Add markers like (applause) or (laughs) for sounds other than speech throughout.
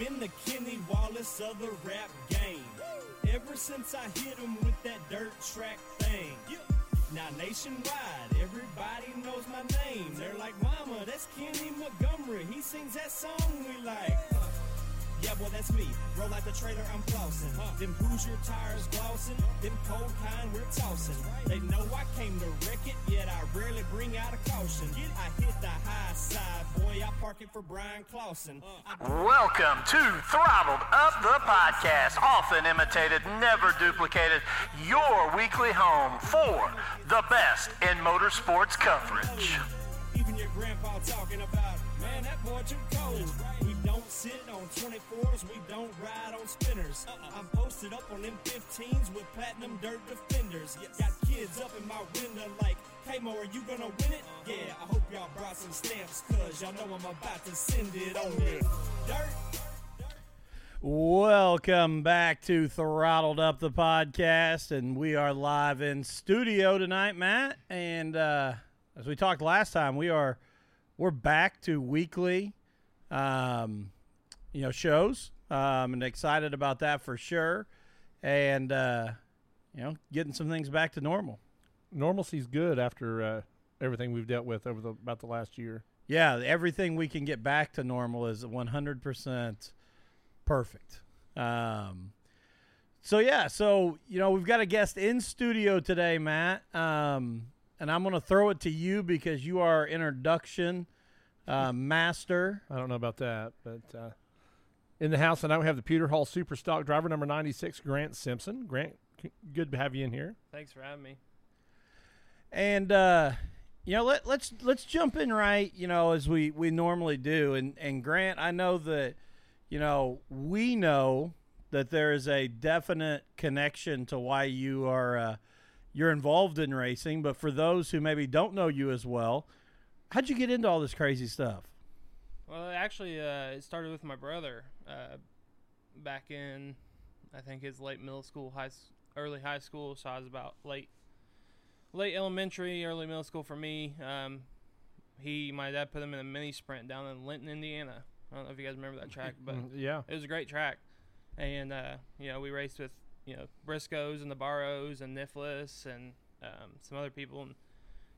Been the Kenny Wallace of the rap game. Ever since I hit him with that dirt track thing. Now nationwide, everybody knows my name. They're like, Mama, that's Kenny Montgomery. He sings that song we like. Yeah, boy, that's me. Roll out the trailer, I'm flossing. Them Hoosier tires glossing. Them cold kind we're tossing. They know I came to wreck it, yet I rarely bring out a caution. I hit the high side, boy. I park it for Bryan Clauson. I Welcome to Throttled Up the Podcast, often imitated, never duplicated, your weekly home for the best in motorsports coverage. Even your grandpa talking about, man, that boy too cold. We don't sit on 24s, we don't ride on spinners. I'm posted up on them 15s with platinum dirt defenders. Got kids up in my window like, hey Mo, are you gonna win it? Yeah, I hope y'all brought some stamps, cause y'all know I'm about to send it on it. Dirt. Welcome back to Throttled Up the podcast, and we are live in studio tonight, Matt. And uh, as we talked last time, we are we're back to weekly, um, you know, shows, um, and excited about that for sure. And uh, you know, getting some things back to normal. normalcy's good after uh, everything we've dealt with over the about the last year. Yeah, everything we can get back to normal is 100% perfect. Um, so yeah, so you know we've got a guest in studio today, Matt, um, and I'm going to throw it to you because you are introduction uh, master. I don't know about that, but uh, in the house tonight we have the Pewter Hall Super Stock driver number 96, Grant Simpson. Grant, c- good to have you in here. Thanks for having me. And uh, you know, let, let's let's jump in right, you know, as we we normally do. And and Grant, I know that you know we know that there is a definite connection to why you are uh, you're involved in racing. But for those who maybe don't know you as well, how'd you get into all this crazy stuff? Well, actually, uh, it started with my brother uh, back in, I think, his late middle school, high, early high school. So I was about late, late elementary, early middle school for me. Um, he, my dad, put him in a mini sprint down in Linton, Indiana. I don't know if you guys remember that track, (laughs) but Mm, yeah, it was a great track. And uh, you know, we raced with you know Briscoes and the Barrows and Niflis and um, some other people. And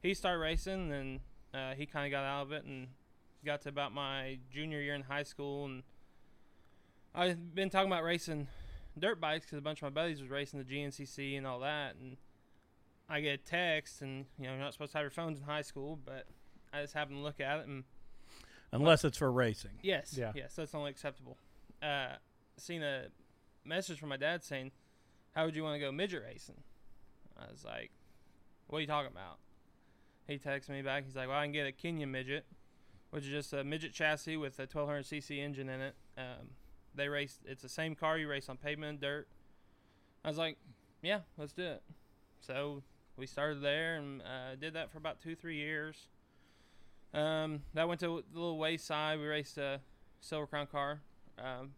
he started racing, and uh, he kind of got out of it and got to about my junior year in high school. And I've been talking about racing dirt bikes because a bunch of my buddies was racing the GNCC and all that. And I get a text, and you know, you're not supposed to have your phones in high school, but I just happened to look at it and Unless it's for racing. Yes. Yeah. Yes, that's only acceptable. Uh, seen a message from my dad saying, "How would you want to go midget racing?" I was like, "What are you talking about?" He texted me back. He's like, "Well, I can get a Kenyon midget, which is just a midget chassis with a 1200 cc engine in it. Um, they race. It's the same car you race on pavement and dirt." I was like, "Yeah, let's do it." So we started there and uh, did that for about two, three years. Um, that went to the little wayside. We raced a Silver Crown car um,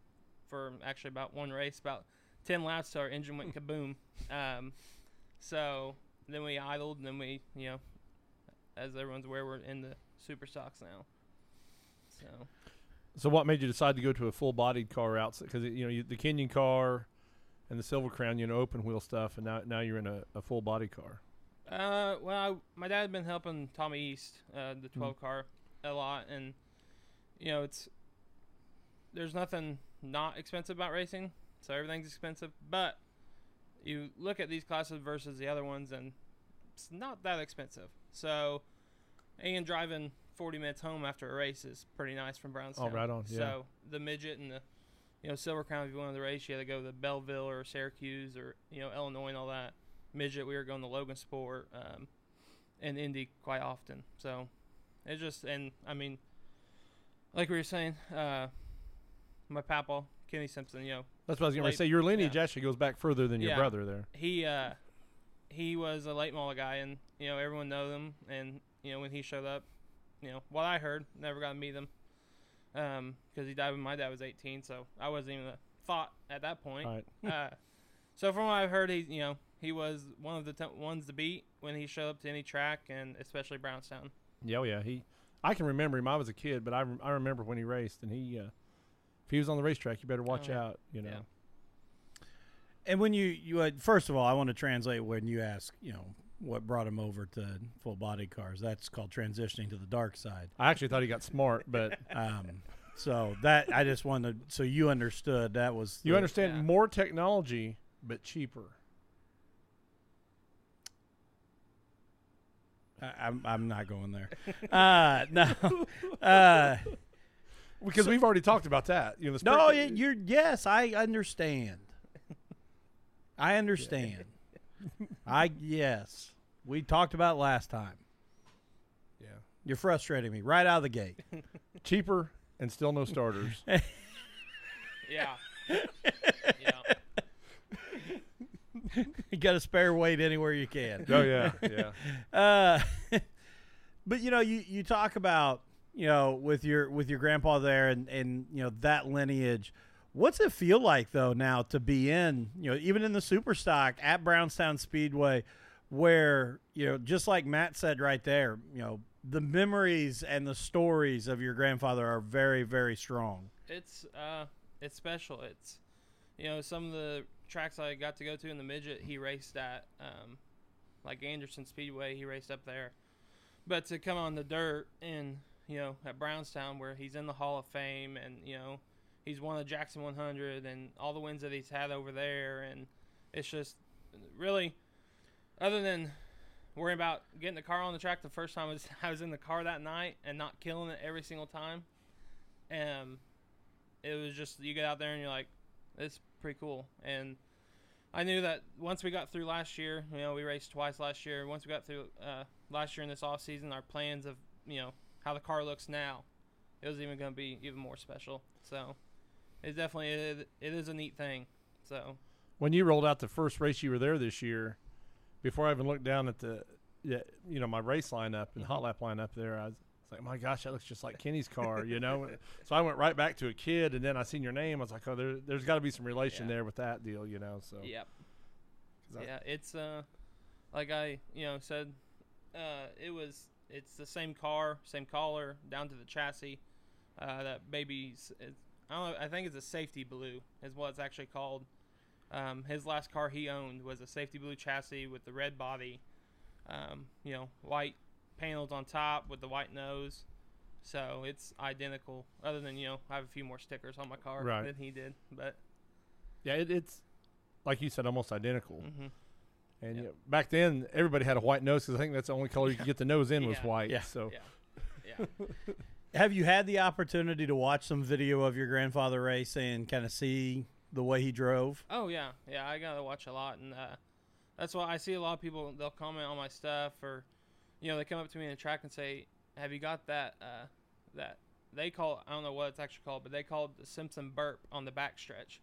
for actually about one race, about 10 laps till our engine went kaboom. Um, so then we idled, and then we, you know, as everyone's aware, we're in the super stocks now. So So what made you decide to go to a full-bodied car route? Because you know you, the Kenyon car and the Silver Crown, you know, open wheel stuff, and now now you're in a, a full-body car. Uh, well, I, my dad had been helping Tommy East, uh, the 12 car, a lot, and you know, it's there's nothing not expensive about racing, so everything's expensive. But you look at these classes versus the other ones, and it's not that expensive. So, and driving 40 minutes home after a race is pretty nice from Brownstown. Oh, right on, yeah. So the midget and the you know Silver Crown, if you wanted to race, you had to go to Belleville or Syracuse or you know Illinois and all that midget, we were going to Logansport um, and Indy quite often. So it just and I mean, like we were saying, uh, my papa Kenny Simpson. You know, That's what I was going to say. Your lineage yeah. actually goes back further than your Yeah. brother there. he uh, he was a late model guy, and you know everyone knows him. And you know when he showed up, you know what I heard, never got to meet him, um, because he died when my dad was 18, so I wasn't even a thought at that point. Right. (laughs) uh, so from what I've heard, he you know he was one of the t- ones to beat when he showed up to any track, and especially Brownstown. Yeah, oh yeah. He, I can remember him. I was a kid, but I, rem- I remember when he raced, and he, uh, if he was on the racetrack, you better watch Oh, yeah. out. You know. Yeah. And when you you uh, first of all, I want to translate when you ask, you know, what brought him over to full body cars. That's called transitioning to the dark side. I actually thought he got smart, but (laughs) Um, so that I just wanted so you understood that was you the- understand Yeah. more technology, but cheaper. I, I'm I'm not going there. Uh, no, uh, (laughs) Because we've already talked about that. You know, the no, you're yes, I understand. I understand. (laughs) I yes, we talked about last time. yeah, You're frustrating me right out of the gate. (laughs) cheaper and still no starters. Yeah. (laughs) yeah. you got to spare weight anywhere you can. oh yeah, yeah. Uh, but you know, you, you talk about you know with your with your grandpa there and and you know that lineage. What's it feel like though now to be in you know even in the super stock at Brownstown Speedway, where you know just like Matt said right there, you know the memories and the stories of your grandfather are very very strong. It's uh, it's special. It's you know some of the tracks I got to go to in the midget he raced at, um, like Anderson Speedway. He raced up there, but to come on the dirt and you know at Brownstown where he's in the Hall of Fame and you know he's won the Jackson 100 and all the wins that he's had over there. And it's just really other than worrying about getting the car on the track the first time I was, (laughs) I was in the car that night and not killing it every single time um it was just you get out there and you're like it's pretty cool. And i knew that once we got through last year you know we raced twice last year. Once we got through uh, last year in this off season our plans of you know how the car looks now it was even going to be even more special. So it definitely it, it is a neat thing so when you rolled out the first race you were there this year, before I even looked down at the, yeah, you know, my race lineup and hot lap lineup there, I was like, my gosh, that looks just like Kenny's car, you know. (laughs) so I went right back to a kid, and then I seen your name. I was like, oh, there, there's got to be some relation Yeah. there with that deal, you know. So Yep. I- Yeah, it's uh, like I you know said, uh, it was it's the same car, same collar, down to the chassis. Uh, that baby's it, I don't know. I think it's a safety blue is what it's actually called. Um, his last car he owned was a safety blue chassis with the red body. Um, you know, white panels on top with the white nose. So it's identical. Other than you know, I have a few more stickers on my car Right. than he did, but yeah, it, it's like you said, almost identical. mhm. And Yep. back then, everybody had a white nose because I think that's the only color you could get the nose in was white. Yeah. So yeah, yeah. (laughs) Have you had the opportunity to watch some video of your grandfather race and kind of see the way he drove? Oh yeah, yeah. I gotta watch a lot, and uh, that's why I see a lot of people. They'll comment on my stuff, or you know, they come up to me in the track and say, "Have you got that? Uh, that they call I don't know what it's actually called, but they call it the Simpson burp on the back stretch,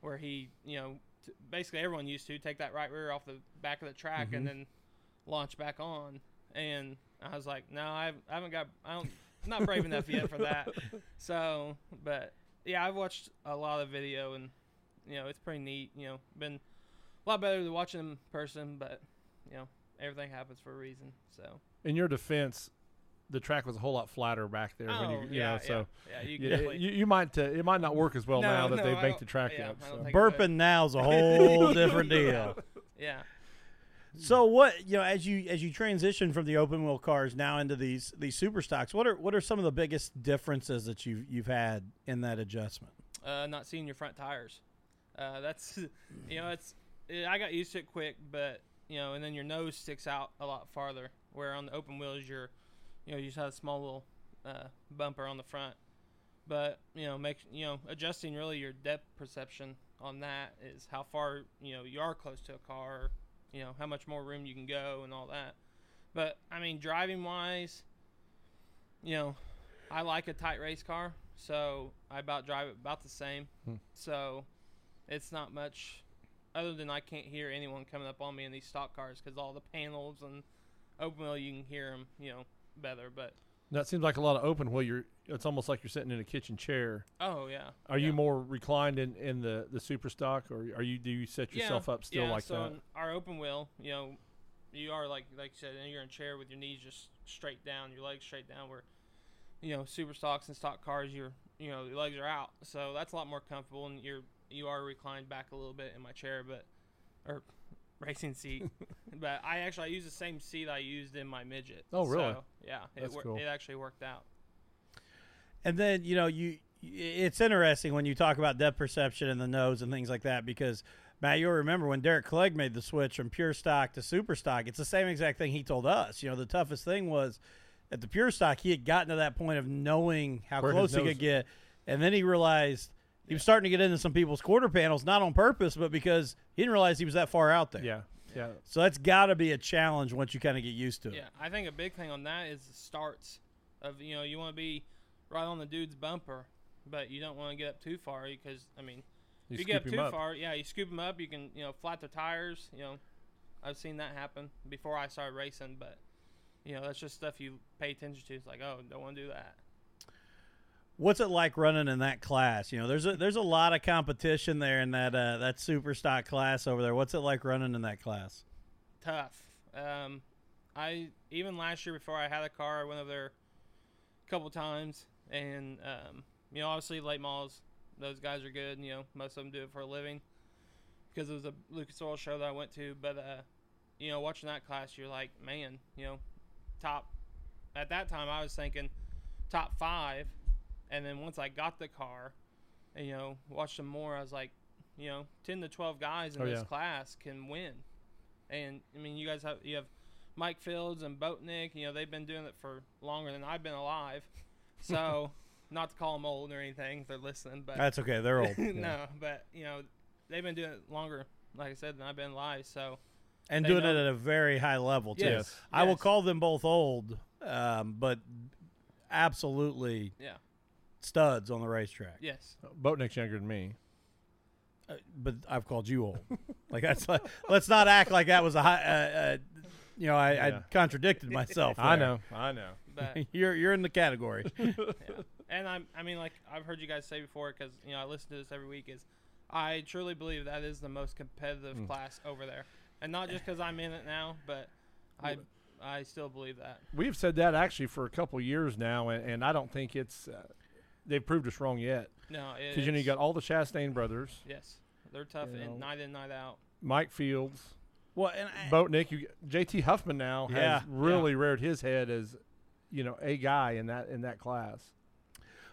where he, you know, t- basically everyone used to take that right rear off the back of the track and then launch back on. And I was like, no, I've, I haven't got, I don't, not brave enough yet for that. (laughs) So, but yeah, I've watched a lot of video and you know, it's pretty neat. You know, been a lot better than watching in person, but you know, everything happens for a reason. So, in your defense, the track was a whole lot flatter back there when you, oh you yeah, know. So yeah, yeah, you, yeah, you, you might uh, it might not work as well No, now that no, they've I the track yeah, up. So. Burping now is a whole (laughs) different deal. yeah. So what you know as you as you transition from the open wheel cars now into these these super stocks, what are what are some of the biggest differences that you've you've had in that adjustment? uh, not seeing your front tires. Uh, that's (laughs) you know it's it, I got used to it quick, but you know, and then your nose sticks out a lot farther. Where on the open wheels, you're you know you just have a small little uh, bumper on the front. But you know, make you know adjusting really your depth perception on that is how far you know you are close to a car, you know how much more room you can go and all that. But I mean, driving wise, you know, I like a tight race car, so I about drive it about the same. Hmm. So it's not much other than I can't hear anyone coming up on me in these stock cars because all the panels and open wheel you can hear them, you know, better. But That seems like a lot of open wheel. You're. It's almost like you're sitting in a kitchen chair. oh yeah, Are you more reclined in, in the, the super stock, or are you do you set yourself yeah, up still yeah, like so that? our open wheel, you know, you are like like you said, you're in a chair with your knees just straight down, your legs straight down. Where, you know, super stocks and stock cars, your you know your legs are out, so that's a lot more comfortable, and you're you are reclined back a little bit in my chair, but or racing seat. (laughs) but I actually I use the same seat I used in my midget. Oh, really? So, yeah, it That's wor- cool. it actually worked out. And then you know you it's interesting when you talk about depth perception and the nose and things like that because Matt, you'll remember when Derek Clegg made the switch from pure stock to super stock. It's the same exact thing he told us. You know, the toughest thing was at the pure stock he had gotten to that point of knowing how Where close he could get, and then he realized he was starting to get into some people's quarter panels, not on purpose, but because he didn't realize he was that far out there. yeah, yeah. So that's got to be a challenge once you kind of get used to it. Yeah, I think a big thing on that is the starts of you know you want to be right on the dude's bumper, but you don't want to get up too far because I mean You if you get up too up. far, yeah, you scoop them up, you can you know flat the tires. You know, I've seen that happen before I started racing, but you know that's just stuff you pay attention to. It's like oh, don't want to do that. What's it like running in that class? You know, there's a there's a lot of competition there in that uh, that super stock class over there. What's it like running in that class? tough. Um, I even last year before I had a car, I went over there a couple times, and um, you know, obviously late models, those guys are good. And, You know, most of them do it for a living because it was a Lucas Oil show that I went to. But uh, you know, watching that class, you're like, man, you know, top. At that time, I was thinking top five, and then once I got the car, and you know, watched them more, I was like, you know, ten to twelve guys in Oh, this yeah. class can win. And I mean, you guys have you have Mike Fields and Boatnick. You know, they've been doing it for longer than I've been alive. (laughs) So, not to call them old or anything, if they're listening, but That's okay. They're old. (laughs) no, but you know, they've been doing it longer, like I said, than I've been alive. So, and doing it at a very high level too. Yes, I will call them both old, um, but absolutely yeah, studs on the racetrack. yes, Boatnick's younger than me. Uh, but I've called you old. like that's like, let's not act like that was a high. Uh, uh, you know, I, I contradicted myself. I know, I know. but (laughs) you're you're in the category. (laughs) and I, I mean, like I've heard you guys say before, because you know I listen to this every week. Is I truly believe that is the most competitive Mm. class over there, and not just because I'm in it now, but I, I still believe that. We've said that actually for a couple years now, and, and I don't think it's uh, they've proved us wrong yet. No, Because you know you got all the Chastain brothers, yes, they're tough you know. in, night in night out. Mike Fields, well, and I, Boatnick. You JT Huffman now has Yeah, really reared his head as you know a guy in that in that class.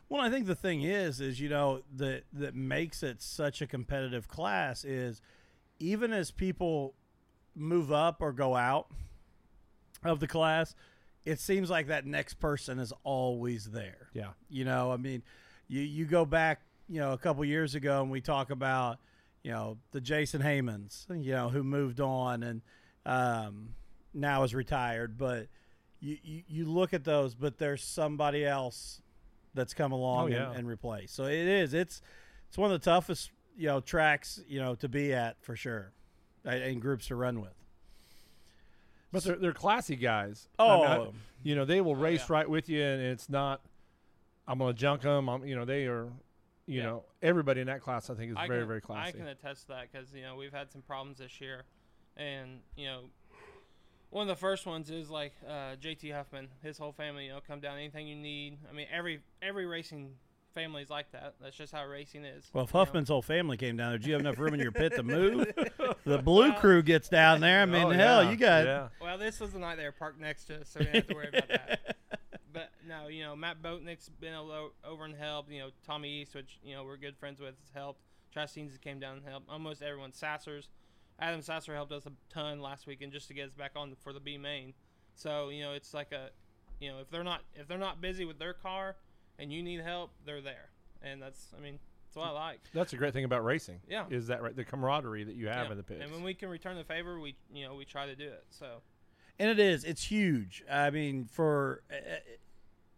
Well, I think the thing is, is you know that that makes it such a competitive class is even as people move up or go out of the class, it seems like that next person is always there. Yeah, You know, I mean, you you go back, you know, a couple years ago, and we talk about, you know, the Jason Haymans, you know, who moved on and um, now is retired. But you, you you look at those, but there's somebody else that's come along Oh, yeah. and, and replaced. So it is. It's it's one of the toughest, you know, tracks, you know, to be at for sure, and- and groups to run with. But they're they're classy guys. Oh, mean, I- you know they will race yeah. right with you, and it's not. I'm gonna junk them. I'm, you know they are. You Yeah. know everybody in that class I think is I very can, very classy. I can attest to that because you know we've had some problems this year, and you know one of the first ones is like uh, JT Huffman, his whole family. You know, come down anything you need. I mean, every every racing family is like that. That's just how racing is. Well, if you know. Huffman's whole family came down there, do you have enough room in your pit to (laughs) move? the (laughs) blue crew gets down there. I mean, Oh, hell, yeah, you got yeah. Well, this was the night they were parked next to us, so we didn't have to worry about that. (laughs) But no, you know, Matt Boatnick's been a lo- over and helped. You know, Tommy East, which you know we're good friends with, has helped. Chastain's came down and helped. Almost everyone. Sassers, Adam Sasser helped us a ton last weekend just to get us back on for the B main. So you know, it's like a, you know, if they're not if they're not busy with their car and you need help, they're there, and that's I mean that's what I like. That's a great thing about racing. Yeah. is that right? The camaraderie that you have Yeah. in the pits. And when we can return the favor, we you know we try to do it. So and it is. It's huge. I mean, for uh,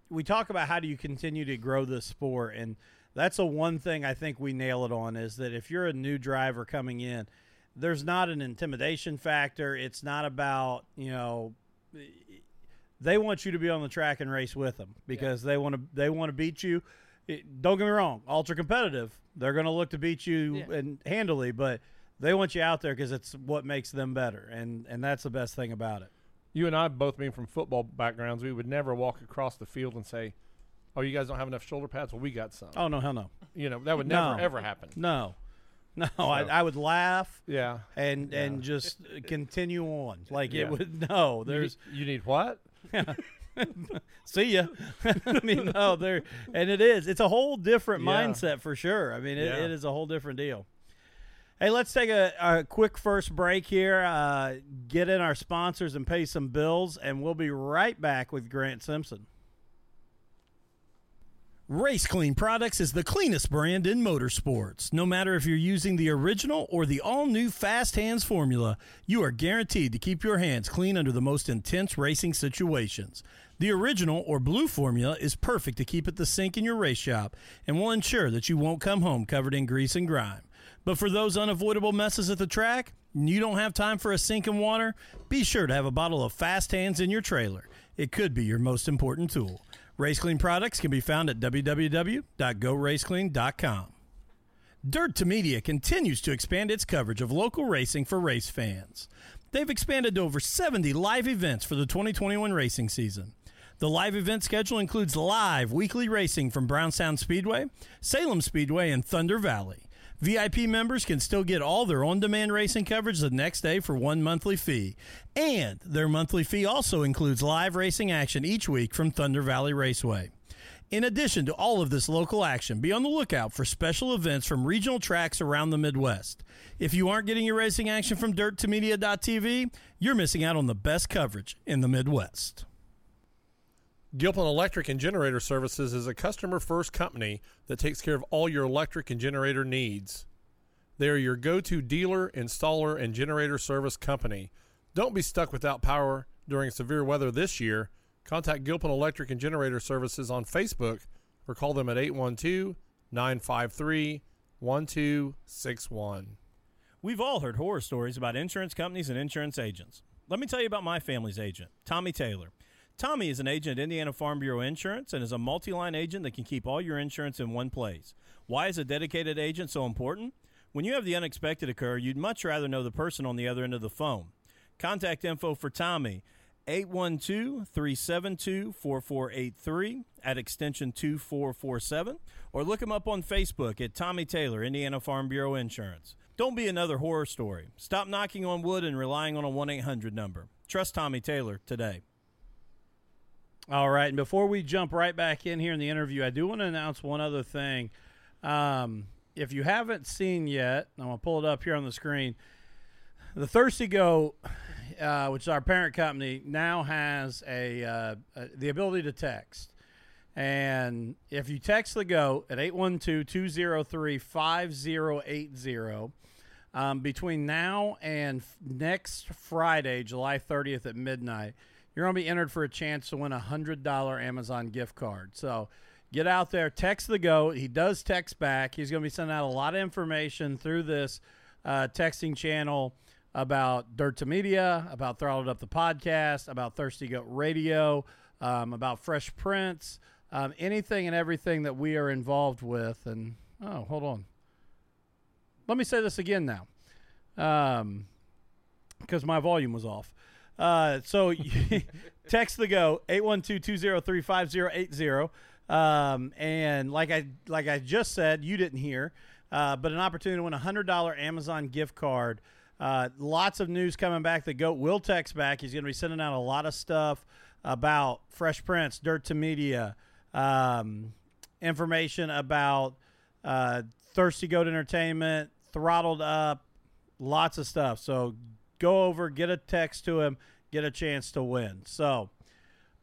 we talk about how do you continue to grow this sport, and that's the one thing I think we nail it on is that if you're a new driver coming in, there's not an intimidation factor. It's not about you know they want you to be on the track and race with them because they want to they want to beat you. It, don't get me wrong, ultra competitive. They're going to look to beat you Yeah. and handily, but they want you out there because it's what makes them better, and and that's the best thing about it. You and I both being from football backgrounds, we would never walk across the field and say, "Oh, you guys don't have enough shoulder pads. Well, we got some." Oh no, hell no, You know, that would never No. ever happen. no, no. I, I would laugh Yeah. and and just continue on like Yeah. it would. (laughs) No, You there's need, you need what? (laughs) see ya. (laughs) I mean, no, there, and it is. It's a whole different Yeah. mindset for sure. I mean, it, Yeah. it is a whole different deal. Hey, let's take a, a quick first break here. Uh, get in our sponsors and pay some bills, and we'll be right back with Grant Simpson. Race Clean Products is the cleanest brand in motorsports. No matter if you're using the original or the all new Fast Hands formula, you are guaranteed to keep your hands clean under the most intense racing situations. The original or blue formula is perfect to keep at the sink in your race shop and will ensure that you won't come home covered in grease and grime. But for those unavoidable messes at the track, and you don't have time for a sink and water, be sure to have a bottle of Fast Hands in your trailer. It could be your most important tool. Race Clean products can be found at www.goraceclean.com. Dirt to Media continues to expand its coverage of local racing for race fans. They've expanded to over 70 live events for the 2021 racing season. The live event schedule includes live weekly racing from Brownstown Speedway, Salem Speedway, and Thunder Valley. VIP members can still get all their on demand racing coverage the next day for one monthly fee. And their monthly fee also includes live racing action each week from Thunder Valley Raceway. In addition to all of this local action, be on the lookout for special events from regional tracks around the Midwest. If you aren't getting your racing action from dirt2media.tv, you're missing out on the best coverage in the Midwest. Gilpin Electric and Generator Services is a customer first company that takes care of all your electric and generator needs. They are your go to dealer, installer, and generator service company. Don't be stuck without power during severe weather this year. Contact Gilpin Electric and Generator Services on Facebook or call them at 812 953 1261. We've all heard horror stories about insurance companies and insurance agents. Let me tell you about my family's agent, Tommy Taylor. Tommy is an agent at Indiana Farm Bureau Insurance and is a multi line agent that can keep all your insurance in one place. Why is a dedicated agent so important? When you have the unexpected occur, you'd much rather know the person on the other end of the phone. Contact info for Tommy 812 372 4483 at extension 2447 or look him up on Facebook at Tommy Taylor, Indiana Farm Bureau Insurance. Don't be another horror story. Stop knocking on wood and relying on a 1 800 number. Trust Tommy Taylor today. All right, and before we jump right back in here in the interview, I do want to announce one other thing. Um, if you haven't seen yet, I'm gonna pull it up here on the screen. The Thirsty Goat, uh, which is our parent company, now has a, uh, uh, the ability to text. And if you text the GOAT at 812-203-5080, um, between now and f- next Friday, July 30th at midnight, you're going to be entered for a chance to win a $100 Amazon gift card. So get out there, text the GOAT. He does text back. He's going to be sending out a lot of information through this uh, texting channel about Dirt to Media, about Throttled Up the podcast, about Thirsty Goat Radio, um, about Fresh Prints, um, anything and everything that we are involved with. And oh, hold on. Let me say this again now, because my volume was off. Uh, so (laughs) text the go 812-203-5080. Um, and like I like I just said, you didn't hear, uh, but an opportunity to win a hundred dollar Amazon gift card. Uh, lots of news coming back. The goat will text back. He's going to be sending out a lot of stuff about Fresh Prints, Dirt to Media, um, information about uh, Thirsty Goat Entertainment, Throttled Up, lots of stuff. So go over, get a text to him, get a chance to win. So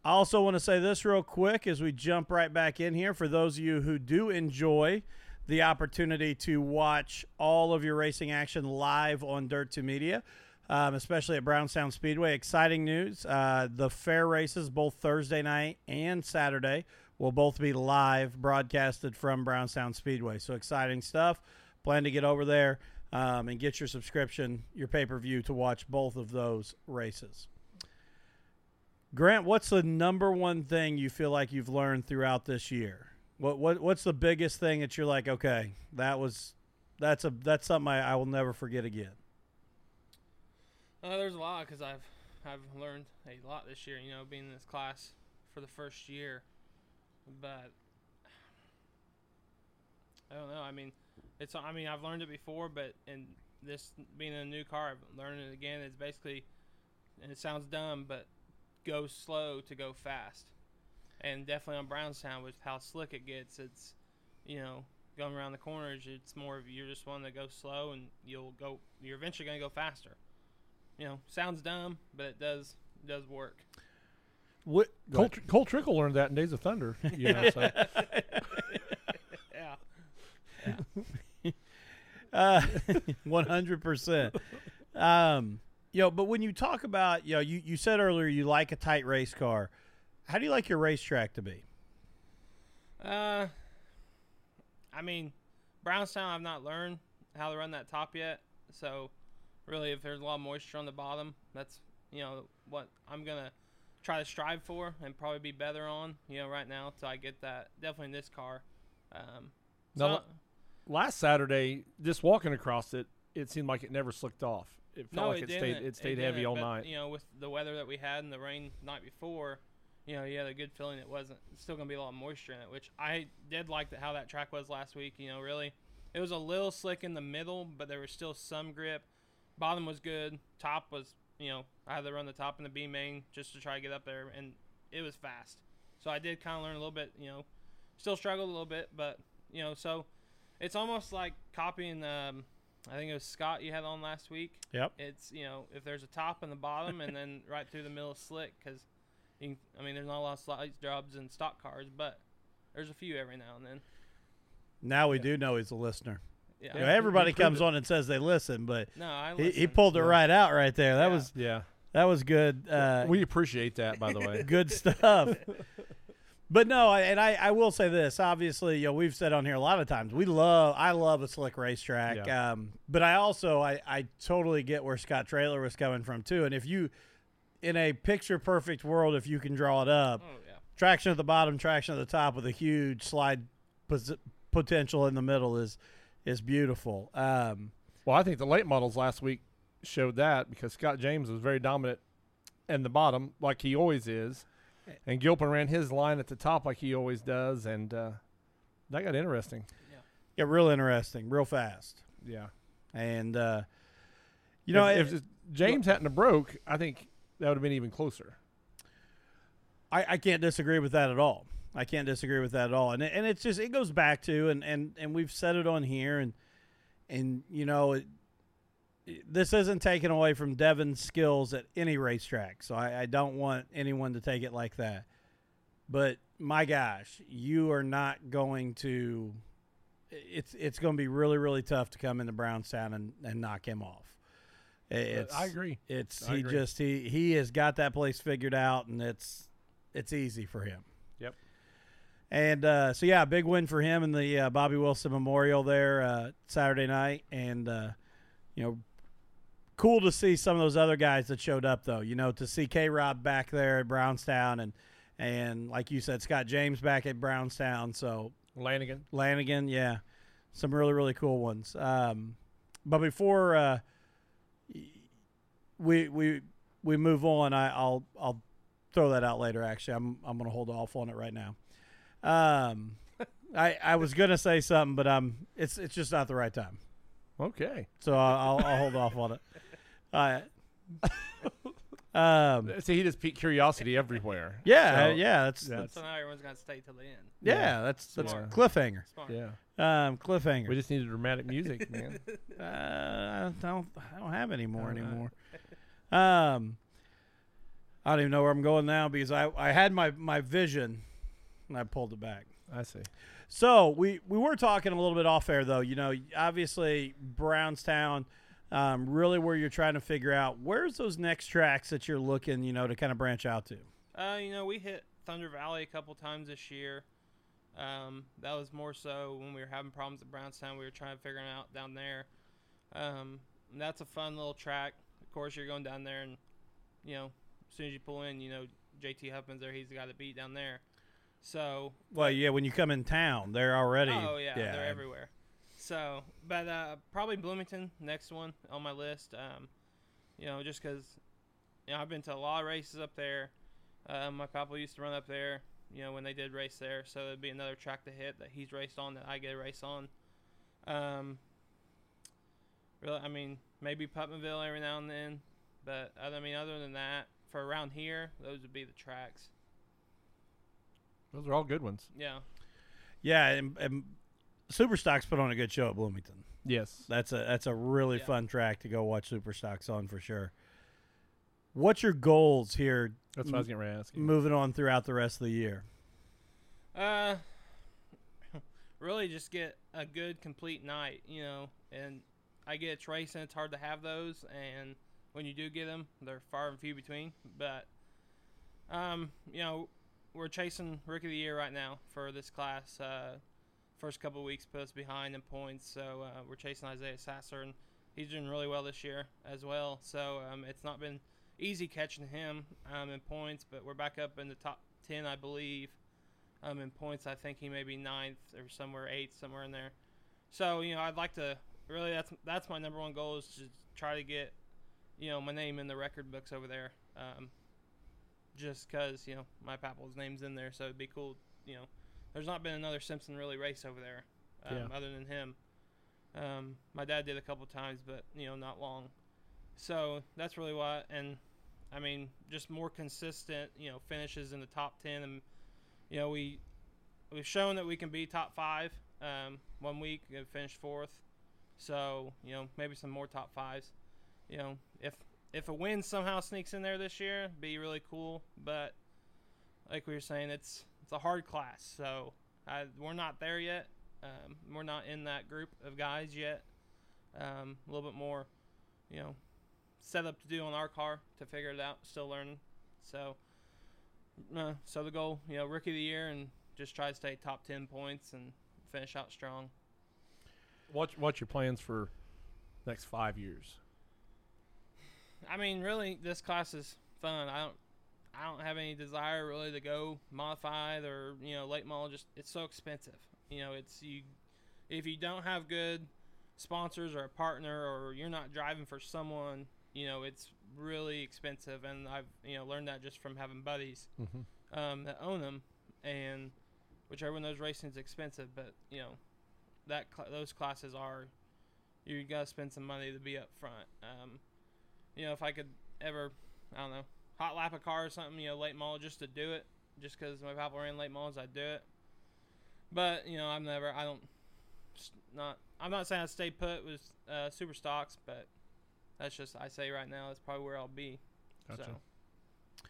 I also want to say this real quick as we jump right back in here for those of you who do enjoy the opportunity to watch all of your racing action live on Dirt 2 Media. um, especially at Brownstown Speedway. Exciting news. Uh, the fair races, both Thursday night and Saturday, will both be live broadcasted from Brownstown Speedway. So exciting stuff. Plan to get over there um, and get your subscription, your pay per view to watch both of those races. Grant, what's the number one thing you feel like you've learned throughout this year? What what what's the biggest thing that you're like, okay, that was that's a that's something I, I will never forget again. Uh, there's a lot because I've I've learned a lot this year. You know, being in this class for the first year, but I don't know. I mean, it's I mean I've learned it before, but in this being in a new car, I've learned it again. It's basically, and it sounds dumb, but go slow to go fast, and definitely on Brownstown with how slick it gets, it's you know going around the corners, it's more of you're just one to go slow, and you'll go. You're eventually going to go faster you know, sounds dumb, but it does it does work. What Cole, Tr- Cole Trickle learned that in Days of Thunder. (laughs) You know, so. (laughs) Yeah. Uh, (laughs) (laughs) one hundred percent. Um, you know, but when you talk about, you know, you, you said earlier you like a tight race car. How do you like your racetrack to be? Uh, I mean, Brownstown, I've not learned how to run that top yet. So, really, if there's a lot of moisture on the bottom, that's you know what I'm gonna try to strive for and probably be better on. You know, right now till I get that. Definitely in this car. Um, so- la- last Saturday, just walking across it, it seemed like it never slicked off. It felt no, like it, it, stayed it stayed heavy all but, night. You know, with the weather that we had and the rain the night before, you know, you had a good feeling it wasn't still gonna be a lot of moisture in it, which I did like that how that track was last week. You know, really, it was a little slick in the middle, but there was still some grip. Bottom was good. Top was, you know, I had to run the top in the B main just to try to get up there, and it was fast. So I did kind of learn a little bit. You know, still struggled a little bit, but you know, so it's almost like copying. Um, I think it was Scott you had on last week Yep. it's you know if there's a top and the bottom and then (laughs) right through the middle is slick because I mean there's not a lot of slide jobs in stock cars but there's a few every now and then Now we do know he's a listener. yeah You know, everybody comes it. on and says they listen, but no I he, he listen. pulled it right out right there. That Yeah. was yeah, that was good. Uh, we appreciate that, by the way. (laughs) good stuff. (laughs) But no, and I, I will say this. Obviously, you know, we've said on here a lot of times. We love, I love a slick racetrack. Yeah. Um, but I also, I, I totally get where Scott Trailer was coming from too. And if you, in a picture perfect world, if you can draw it up, oh yeah traction at the bottom, traction at the top, with a huge slide pos- potential in the middle is, is beautiful. Um, Well, I think the late models last week showed that because Scott James was very dominant in the bottom, like he always is, and Gilpin ran his line at the top like he always does, and uh, that got interesting. yeah, yeah, real interesting, real fast, Yeah, and uh, you know, if, James hadn't have broke, I think that would have been even closer. I, I can't disagree with that at all. I can't disagree with that at all. And it- and it's just it goes back to and and and we've said it on here and and you know it, this isn't taken away from Devin's skills at any racetrack. So I, I don't want anyone to take it like that. But my gosh, you are not going to. It's it's going to be really really tough to come into Brownstown and, and knock him off. It's, I agree. It's I he agree. just he he has got that place figured out, and it's it's easy for him. Yep. And uh, so yeah, big win for him in the uh, Bobby Wilson Memorial there uh, Saturday night, and uh, you know, cool to see some of those other guys that showed up though. You know, to see K Rob back there at Brownstown, and and like you said, Scott James back at Brownstown. So Lanigan. Lanigan, yeah, some really really cool ones. Um, but before uh, we we we move on, I, I'll I'll throw that out later. Actually, I'm I'm gonna hold off on it right now. Um, (laughs) I I was gonna say something, but um, it's it's just not the right time, Okay. so I'll I'll, I'll hold off on it. (laughs) All right. (laughs) Um, See, he just piqued curiosity everywhere. yeah, So- yeah, that's Yeah, that's, so now everyone's got to stay till the end yeah, that's that's Smart. cliffhanger. smart Yeah. Um, cliffhanger. We just needed dramatic music, (laughs) man. Uh, I don't. I don't have any more All right. anymore. Um, I don't even know where I'm going now because I, I had my, my vision, and I pulled it back. I see. So we we were talking a little bit off air though. You know, obviously Brownstown, Um, really, where you're trying to figure out where's those next tracks that you're looking, you know, to kind of branch out to. Uh, you know, we hit Thunder Valley a couple times this year. Um, that was more so when we were having problems at Brownstown. We were trying to figure it out down there. Um, that's a fun little track. Of course, you're going down there, and you know, as soon as you pull in, you know, JT Huffman's there. He's the guy to beat down there. So Well, yeah, when you come in town, they're already. Oh yeah, they're everywhere. So, but uh, probably Bloomington next one on my list. Um, you know, just because you know I've been to a lot of races up there. Uh, my papa used to run up there. You know when they did race there, so it'd be another track to hit that he's raced on that I get a race on. Um, really, I mean maybe Putnamville every now and then, but I mean other than that, for around here, those would be the tracks. Those are all good ones. Yeah. Yeah, and, and Superstocks put on a good show at Bloomington. Yes. That's a that's a really Yeah. fun track to go watch Superstocks on for sure. What's your goals here? That's what I was going to ask you. Moving on throughout the rest of the year. Uh, (laughs) really just get a good complete night, you know. And I get it's racing; it's hard to have those, and when you do get them, they're far and few between. But, um, you know, we're chasing rookie of the year right now for this class. Uh, first couple weeks put us behind in points, so uh, we're chasing Isaiah Sasser, and he's doing really well this year as well. So um, it's not been easy catching him um, in points, but we're back up in the top ten, I believe um, in points. I think he may be ninth or somewhere eighth, somewhere in there. So you know, I'd like to really that's that's my number one goal is to try to get you know my name in the record books over there. Um, just because you know my papa's name's in there, so it'd be cool. You know, there's not been another Simpson really race over there um, Yeah. other than him. Um, my dad did a couple times, but you know, not long. So that's really why. and I mean, just more consistent, you know, finishes in the top ten, and you know, we we've shown that we can be top five. Um, one week and finished fourth, so you know, maybe some more top fives. You know, if if a win somehow sneaks in there this year, be really cool. But like we were saying, it's it's a hard class, so I, we're not there yet. Um, we're not in that group of guys yet. Um, a little bit more, you know, setup to do on our car to figure it out. Still learning. So, uh, so the goal, you know, rookie of the year, and just try to stay top ten points and finish out strong. What What's your plans for next five years? I mean, really, this class is fun. I don't, I don't have any desire really to go modified or you know late model. Just it's so expensive. You know, it's you. If you don't have good sponsors or a partner, or you're not driving for someone, you know, it's really expensive. And I've you know learned that just from having buddies Mm-hmm. um, that own them, and which everyone knows racing is expensive, but you know that cl- those classes are you gotta spend some money to be up front. Um, you know, if I could ever, I don't know, hot lap a car or something, you know, late model just to do it, just because my papa ran late models, I'd do it. But you know, I'm never, I don't, not, I'm not saying I stay put with uh, super stocks, but that's just I say right now that's probably where I'll be. Gotcha. So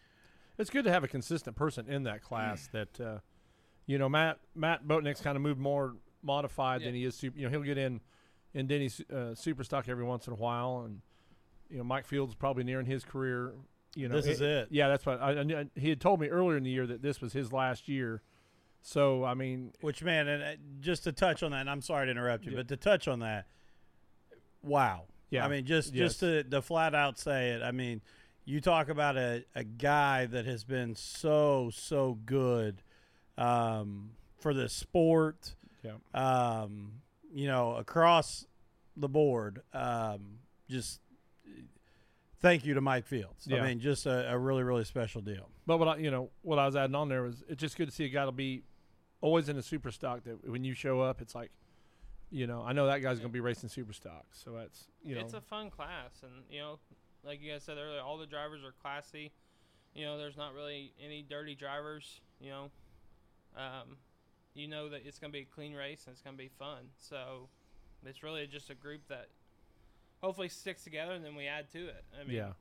It's good to have a consistent person in that class (clears throat) that, uh, you know, Matt Matt Boatnick's kind of moved more modified than he is. Super, you know, he'll get in in Denny's uh, super stock every once in a while, and you know, Mike Fields probably nearing his career. You know, This is it. Yeah, that's what I, I, he had told me earlier in the year that this was his last year. So I mean, Which man, and uh, just to touch on that, and I'm sorry to interrupt you, Yeah. but to touch on that, wow. Yeah. I mean, just Yes. just to, to flat out say it. I mean, you talk about a, a guy that has been so so good um, for the sport. Yeah. Um, you know, across the board. Um, just thank you to Mike Fields. Yeah. I mean, just a, a really really special deal. But what I, you know, what I was adding on there was it's just good to see a guy to be always in a super stock. That when you show up, it's like, you know, I know that guy's going to be racing super stock. So that's you know, it's a fun class, and you know, like you guys said earlier, all the drivers are classy. You know, there's not really any dirty drivers. You know, um, you know that it's gonna be a clean race and it's gonna be fun. So it's really just a group that hopefully sticks together, and then we add to it. I mean, yeah,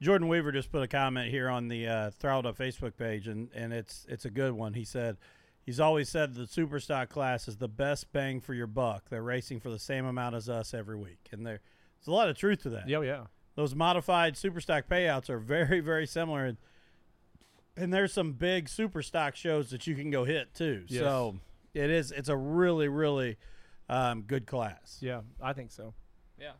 Jordan Weaver just put a comment here on the uh, Throttled Up Facebook page, and, and it's it's a good one. He said, he's always said the super stock class is the best bang for your buck. They're racing for the same amount as us every week, and there, there's a lot of truth to that. Yeah, yeah. Those modified super stock payouts are (laughs) very, very similar, and, and there's some big super stock shows that you can go hit too. Yes. So it is. It's a really, really um, good class. Yeah, I think so. Yeah.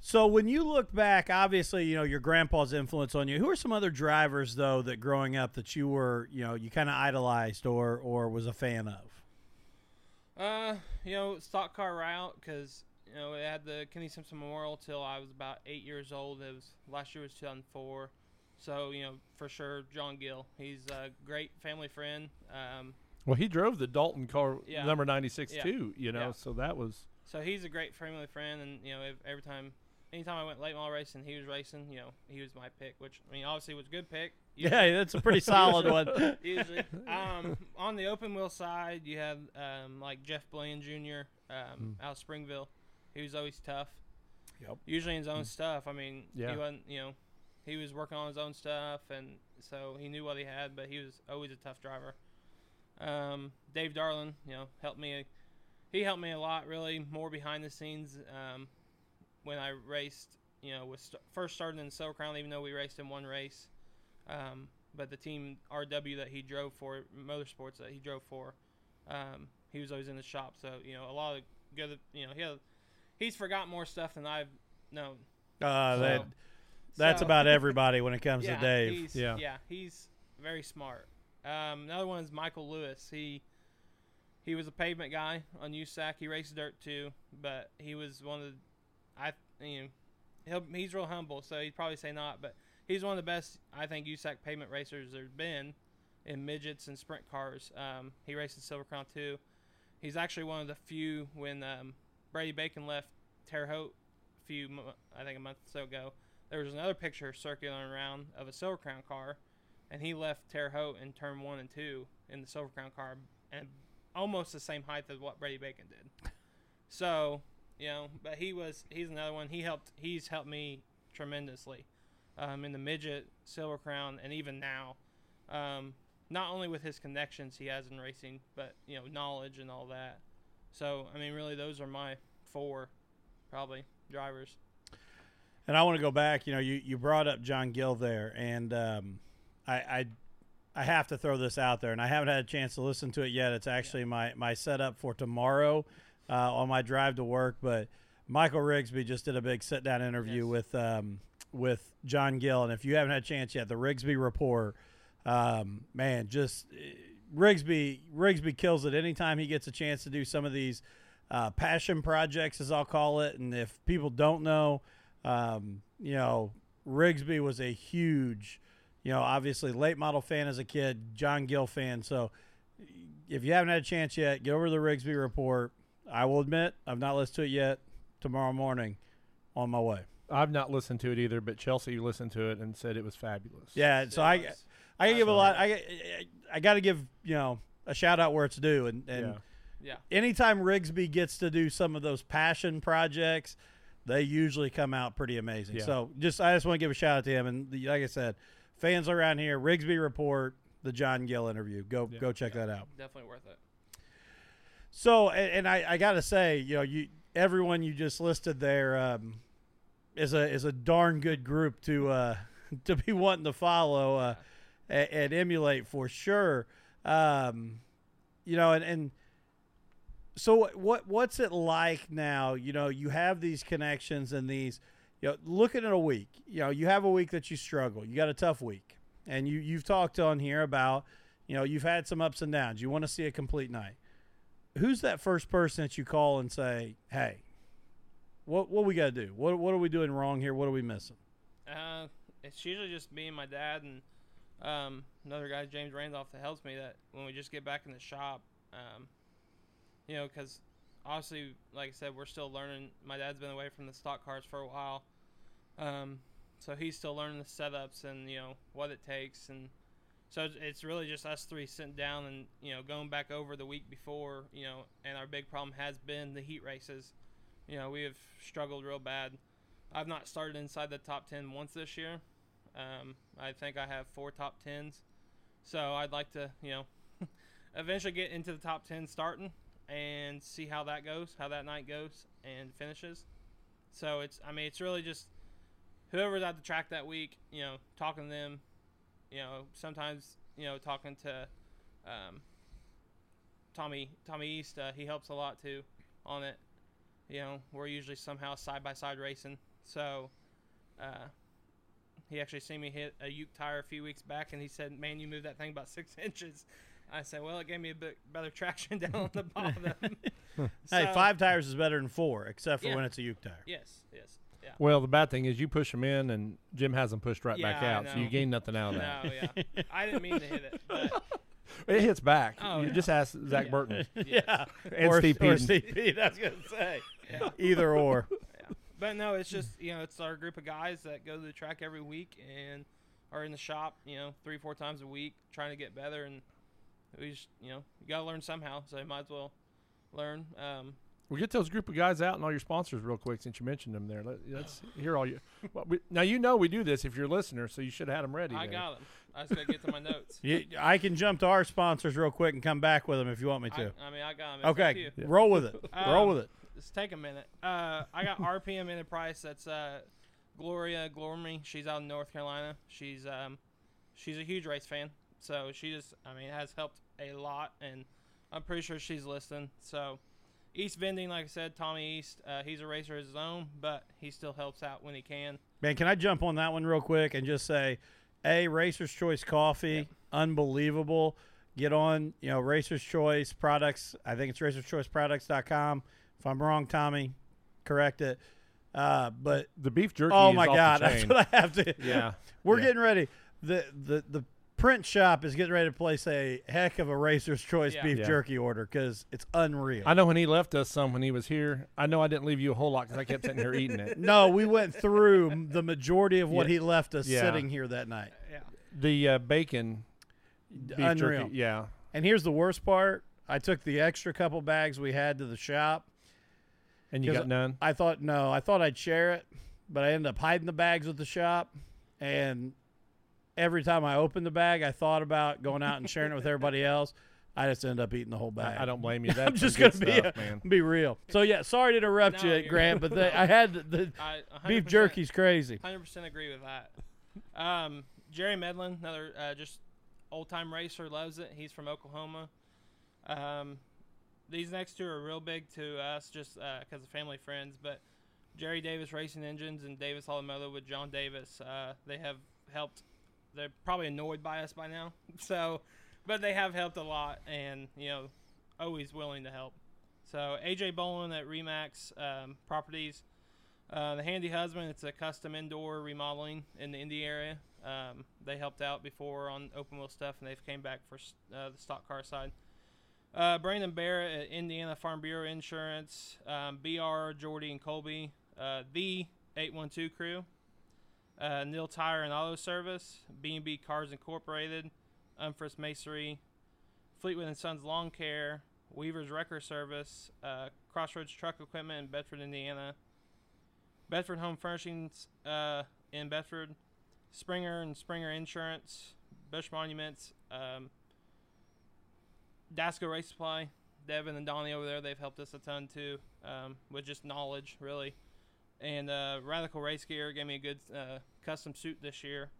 So when you look back, obviously, you know your grandpa's influence on you. Who are some other drivers though that growing up that you were, you know, you kind of idolized or or was a fan of? Uh, you know, stock car route because you know it had the Kenny Simpson Memorial till I was about eight years old. It was last year was 2004, so you know for sure John Gill. He's a great family friend. Um, Well, he drove the Dalton car Yeah. number 96 Yeah. too, you know, Yeah. so that was so he's a great family friend, and you know every time, anytime I went late model racing, he was racing. You know, he was my pick, which I mean obviously was a good pick. (laughs) Yeah, that's a pretty solid one. (laughs) usually. Um, on the open wheel side, you had um, like Jeff Blaine Jr. Um, out of Springville. He was always tough. Yep. Usually in his own stuff. I mean, Yeah. he wasn't. You know, he was working on his own stuff, and so he knew what he had. But he was always a tough driver. Um, Dave Darland, you know, helped me. He helped me a lot, really, more behind the scenes. Um, when I raced, you know, was st- first started in Silver Crown, even though we raced in one race. Um, but the team RW that he drove for, Motorsports that he drove for, um, he was always in the shop. So you know, a lot of good. You know, he had, he's forgot more stuff than I've known. Uh, that that's so- about (laughs) everybody when it comes yeah, to Dave. Yeah. yeah, he's very smart. Um, another one is Michael Lewis. He he was a pavement guy on USAC. He raced dirt too, but he was one of the I you know he's real humble, so he'd probably say not, but he's one of the best I think USAC pavement racers there's been in midgets and sprint cars. Um, he raced in Silver Crown too. He's actually one of the few when um, Brady Bacon left Terre Haute a few I think a month or so ago. There was another picture circulating around of a Silver Crown car, and he left Terre Haute in turn one and two in the Silver Crown car, and almost the same height as what Brady Bacon did. So, you know, but he was he's another one. He helped. He's helped me tremendously um, in the midget, Silver Crown, and even now. Um, not only with his connections he has in racing, but you know, knowledge and all that. So, I mean, really, those are my four, probably drivers. And I want to go back. You know, you, you brought up John Gill there, and um, I, I I have to throw this out there, and I haven't had a chance to listen to it yet. It's actually my my setup for tomorrow uh, on my drive to work. But Michael Rigsby just did a big sit down interview Yes. with um, with John Gill, and if you haven't had a chance yet, the Rigsby Report, um, man, just eh, Rigsby Rigsby kills it anytime he gets a chance to do some of these uh, passion projects, as I'll call it. And if people don't know, um, you know, Rigsby was a huge, you know, obviously late model fan as a kid, John Gill fan. So if you haven't had a chance yet, get over to the Rigsby report. I will admit, I've not listened to it yet. Tomorrow morning, on my way. I've not listened to it either, but Chelsea listened to it and said it was fabulous. Yeah, so I, I give a lot. I, I got to give you know a shout out where it's due, and and Yeah. Yeah. anytime Rigsby gets to do some of those passion projects, they usually come out pretty amazing. Yeah. So just I just want to give a shout out to him, and like I said, fans around here, Rigsby report, the John Gill interview, go Yeah. go check that out. Definitely worth it. So, and, and I, I got to say, you know, you everyone you just listed there um, is a is a darn good group to uh, (laughs) to be wanting to follow uh, and, and emulate for sure. Um, you know, and and so what what's it like now? You know, you have these connections and these. You know, looking at a week, you know, you have a week that you struggle. You got a tough week, and you you've talked on here about, you know, you've had some ups and downs. You want to see a complete night who's that first person that you call and say, "Hey, what what we got to do? What what are we doing wrong here? What are we missing?" Uh, it's usually just me and my dad and um, another guy, James Randolph, that helps me. That when we just get back in the shop, um, you know, because obviously, like I said, we're still learning. My dad's been away from the stock cars for a while, um, so he's still learning the setups and you know what it takes, and so it's- really just us three sitting down and you know going back over the week before, you know, and our big problem has been the heat races. You know, we have struggled real bad. I've not started inside the top 10 once this year. Um, I think I have four top 10s. So I'd like to, you know, (laughs) eventually get into the top ten starting and see how that goes, how that night goes and finishes. So it's I mean it's really just whoever's at the track that week, you know, talking to them, you know, sometimes you know talking to um, Tommy Tommy East, uh, he helps a lot too on it. You know, we're usually somehow side by side racing. So uh, he actually seen me hit a Uke tire a few weeks back, and he said, "Man, you moved that thing about six (laughs) inches." I said, "Well, it gave me a bit better traction (laughs) down on the bottom." (laughs) Hey, So- five tires is better than four, except for Yeah. when it's a Uke tire. Yes, yes, yeah. Well, the bad thing is you push them in, and Jim has them pushed right back Yeah, I out, so you gain nothing out of that. No, yeah. I didn't mean to hit it, but (laughs) It hits back. Oh, you yeah. just ask Zach Yeah. Burton (laughs) Yeah, and or, Steve or Steve Peden, I was gonna say yeah. either or. (laughs) But no, it's just you know, it's our group of guys that go to the track every week and are in the shop, you know, three four times a week, trying to get better, and we just you know, you gotta learn somehow, so you might as well learn. Um, We'll get those group of guys out and all your sponsors real quick since you mentioned them there. Let, let's hear all you. Well, we, now you know we do this if you're a listener, so you should have had them ready. I there. got them. I just gotta get to my notes. (laughs) You, I can jump to our sponsors real quick and come back with them if you want me to. I mean, I got them. okay, roll with it. (laughs) roll Um, with it. Let's take a minute. Uh, I got (laughs) RPM Enterprise. That's uh, Gloria Glormy. She's out in North Carolina. She's um, she's a huge race fan. So she just, I mean, has helped a lot, and I'm pretty sure she's listening. So East Vending, like I said, Tommy East, uh, he's a racer of his own, but he still helps out when he can. Man, can I jump on that one real quick and just say, a Racer's Choice coffee, unbelievable. Get on, you know, Racer's Choice products. I think it's racerschoiceproducts.com. If I'm wrong, Tommy, correct it. Uh, but The beef jerky. oh is my off the God, (laughs) that's what I have to. Yeah, We're yeah. getting ready. The the the print shop is getting ready to place a heck of a Racer's Choice Yeah. beef Yeah. jerky order because it's unreal. I know when he left us some when he was here. I know I didn't leave you a whole lot because I kept sitting here eating it. (laughs) no, we went through the majority of what Yeah. he left us Yeah. sitting here that night. Yeah. The uh, bacon beef Unreal. jerky. Yeah, And here's the worst part. I took the extra couple bags we had to the shop. and you 'Cause got none. I thought no, I thought I'd share it, but I ended up hiding the bags with the shop. And every time I opened the bag, I thought about going out and sharing it with everybody else. I just ended up eating the whole bag. I, I don't blame you. (laughs) That's I'm just gonna be stuff, a- man. be real. So yeah, sorry to interrupt No, you, Grant, but the, I had the, the (laughs) I, 100%, beef jerky's crazy. 100% agree with that. Um, Jerry Medlin, another uh, just old time racer, loves it. He's from Oklahoma. Um, these next two are real big to us just because of family friends. But Jerry Davis Racing Engines and Davis Automotive with John Davis, uh, they have helped. They're probably annoyed by us by now. (laughs) So, but they have helped a lot and, you know, always willing to help. So, AJ Bolin at Remax um, Properties. Uh, the Handy Husband, it's a custom indoor remodeling in the Indy area. Um, they helped out before on open wheel stuff, and they've came back for uh, the stock car side. Uh, Brandon Barrett at Indiana Farm Bureau Insurance, um, BR Jordy and Colby, uh, the 812 crew, uh, Neil Tire and Auto Service, B&B Cars Incorporated, Unfrist Masonry, Fleetwood and Sons Lawn Care, Weaver's Wrecker Service, uh, Crossroads Truck Equipment in Bedford, Indiana, Bedford Home Furnishings uh, in Bedford, Springer and Springer Insurance, Bush Monuments, um, Dasco Race Supply, Devin and Donnie over there, they've helped us a ton too um, with just knowledge, really. And uh, Radical Race Gear gave me a good uh, custom suit this year.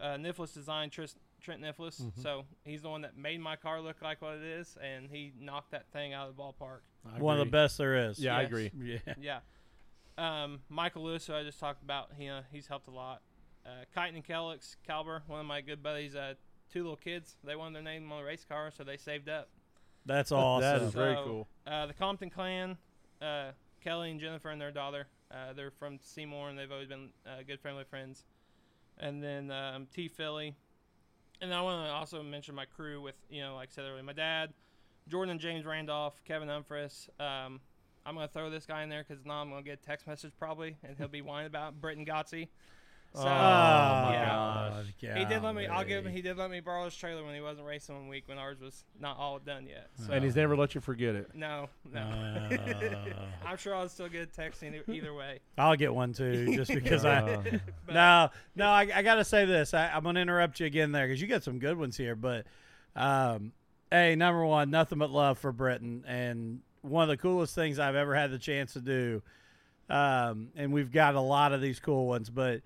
Uh, Niflis Design, Tris- Trent Niflis. So he's the one that made my car look like what it is, and he knocked that thing out of the ballpark. One of the best there is. Yeah, I agree. (laughs) Yeah. yeah. Um, Michael Lewis, who I just talked about, he, uh, he's helped a lot. Uh, Kyton and Kellix, Calber, one of my good buddies, uh, two little kids. They wanted their name on a race car, so they saved up. That's awesome. That is very cool. Uh, the Compton clan, uh, Kelly and Jennifer and their daughter, uh, they're from Seymour and they've always been uh, good family friends. And then um, T Philly. And I want to also mention my crew with, you know, like I said earlier, my dad, Jordan James Randolph, Kevin Humphris. Um, I'm to throw this guy in there because now I'm to get a text message probably, and he'll be whining about it, Britton Gotzi. So, Oh, my yeah. God. He did let me. I'll give him. He did let me borrow his trailer when he wasn't racing one week when ours was not all done yet. So And he's never let you forget it. no, no. Uh, (laughs) I'm sure I'll still get a text either, either way. I'll get one too, just because I. Uh, (laughs) But (laughs) No, no, I, I got to say this. I, I'm going to interrupt you again there because you got some good ones here. But um, Hey, number one, nothing but love for Britton, and one of the coolest things I've ever had the chance to do. Um, and we've got a lot of these cool ones, but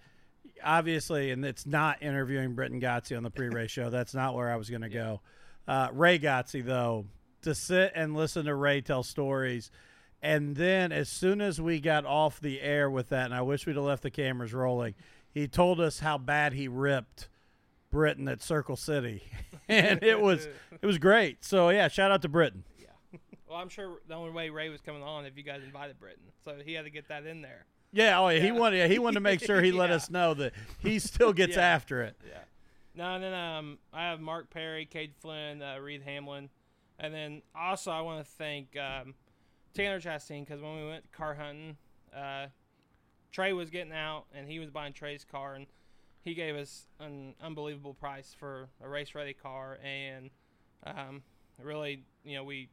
obviously, and it's not interviewing Britton Gotzi on the pre-race show. That's not where I was going to go. Uh, Ray Gotzi, though, to sit and listen to Ray tell stories, and then as soon as we got off the air with that, and I wish we'd have left the cameras rolling, he told us how bad he ripped Britton at Circle City, (laughs) and it was it was great. So yeah, shout out to Britton. Well, I'm sure the only way Ray was coming on if you guys invited Britton, so he had to get that in there. Yeah, oh yeah, he wanted yeah, he wanted to make sure he (laughs) let Yeah. us know that he still gets Yeah. after it. Yeah. No, and then um, I have Mark Perry, Cade Flynn, uh, Reed Hamlin, and then also I want to thank um, Tanner Chastain because when we went car hunting, uh, Trey was getting out and he was buying Trey's car, and he gave us an unbelievable price for a race ready car, and um, really, you know, we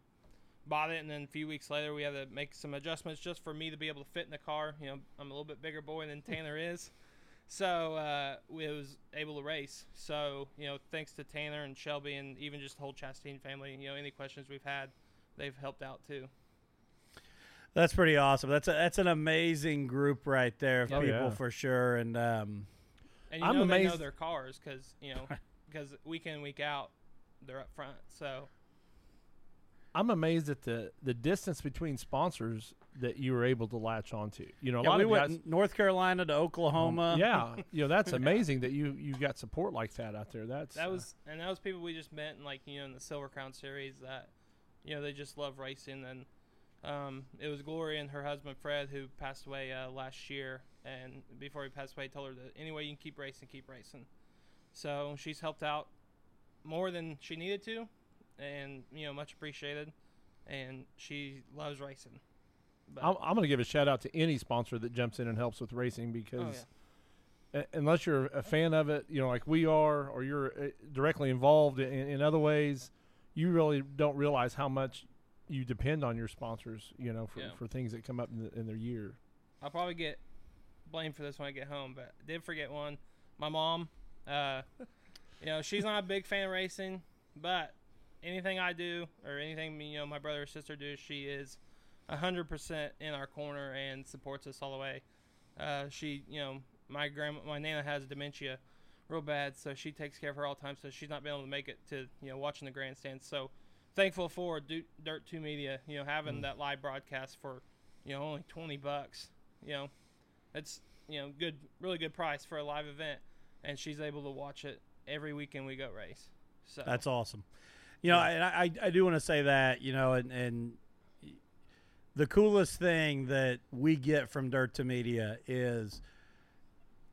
bought it, and then a few weeks later we had to make some adjustments just for me to be able to fit in the car. You know, I'm a little bit bigger boy than Tanner is. So uh, we was able to race. So you know, thanks to Tanner and Shelby and even just the whole Chastain family. You know, any questions we've had, they've helped out too. That's pretty awesome. That's a, that's an amazing group right there of Oh, people yeah. for sure. And um, And you I'm know they know amazed- their cars because you know (laughs) because week in week out they're up front. So I'm amazed at the the distance between sponsors that you were able to latch onto. You know, a yeah, lot we of went guys. North Carolina to Oklahoma. yeah, you know that's (laughs) amazing that you you got support like that out there. That's that uh, was and that was people we just met in like you know in the Silver Crown series that you know they just love racing and um, it was Gloria and her husband Fred who passed away uh, last year and before he passed away told her that anyway you can keep racing keep racing so she's helped out more than she needed to and you know much appreciated and she loves racing but I'm, I'm going to give a shout out to any sponsor that jumps in and helps with racing because oh, yeah. uh, unless you're a fan of it, you know, like we are, or you're uh, directly involved in, in other ways, you really don't realize how much you depend on your sponsors, you know, for, Yeah. for things that come up in, the, in their year. I'll probably get blamed for this when I get home, but I did forget one. My mom, uh, you know, she's not a big fan of racing, but anything I do or anything you know my brother or sister do, she is hundred percent in our corner and supports us all the way. Uh, she, you know, my grandma, my nana has dementia, real bad, so she takes care of her all the time. So she's not been able to make it to you know watching the grandstands. So thankful for Dirt Two Media, you know, having that live broadcast for you know only twenty bucks. You know, it's you know good, really good price for a live event, and she's able to watch it every weekend we go race. So That's awesome. You know, and I, I, I do want to say that, you know, and, and the coolest thing that we get from Dirt to Media is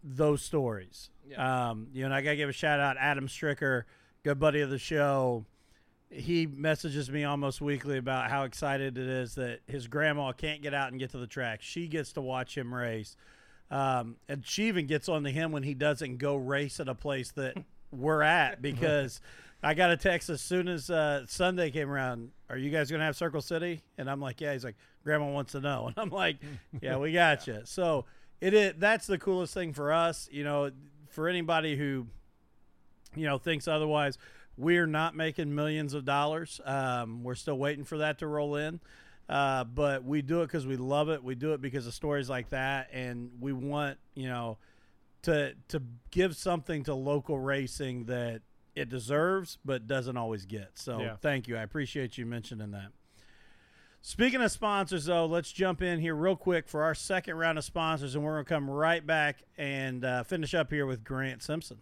those stories. Yeah. Um, you know, and I got to give a shout out Adam Stricker, good buddy of the show. He messages me almost weekly about how excited it is that his grandma can't get out and get to the track. She gets to watch him race. Um, and she even gets on to him when he doesn't go race at a place that we're at (laughs) because I got a text as soon as uh, Sunday came around. Are you guys going to have Circle City? And I'm like, yeah. He's like, Grandma wants to know. (laughs) And I'm like, yeah, we (laughs) got you. So it is, that's the coolest thing for us. You know, for anybody who, you know, thinks otherwise, we're not making millions of dollars. Um, we're still waiting for that to roll in. Uh, but we do it because we love it. We do it because of stories like that, and we want you know to to give something to local racing that it deserves, but doesn't always get. So Yeah. thank you. I appreciate you mentioning that. Speaking of sponsors, though, let's jump in here real quick for our second round of sponsors, and we're going to come right back and uh, finish up here with Grant Simpson.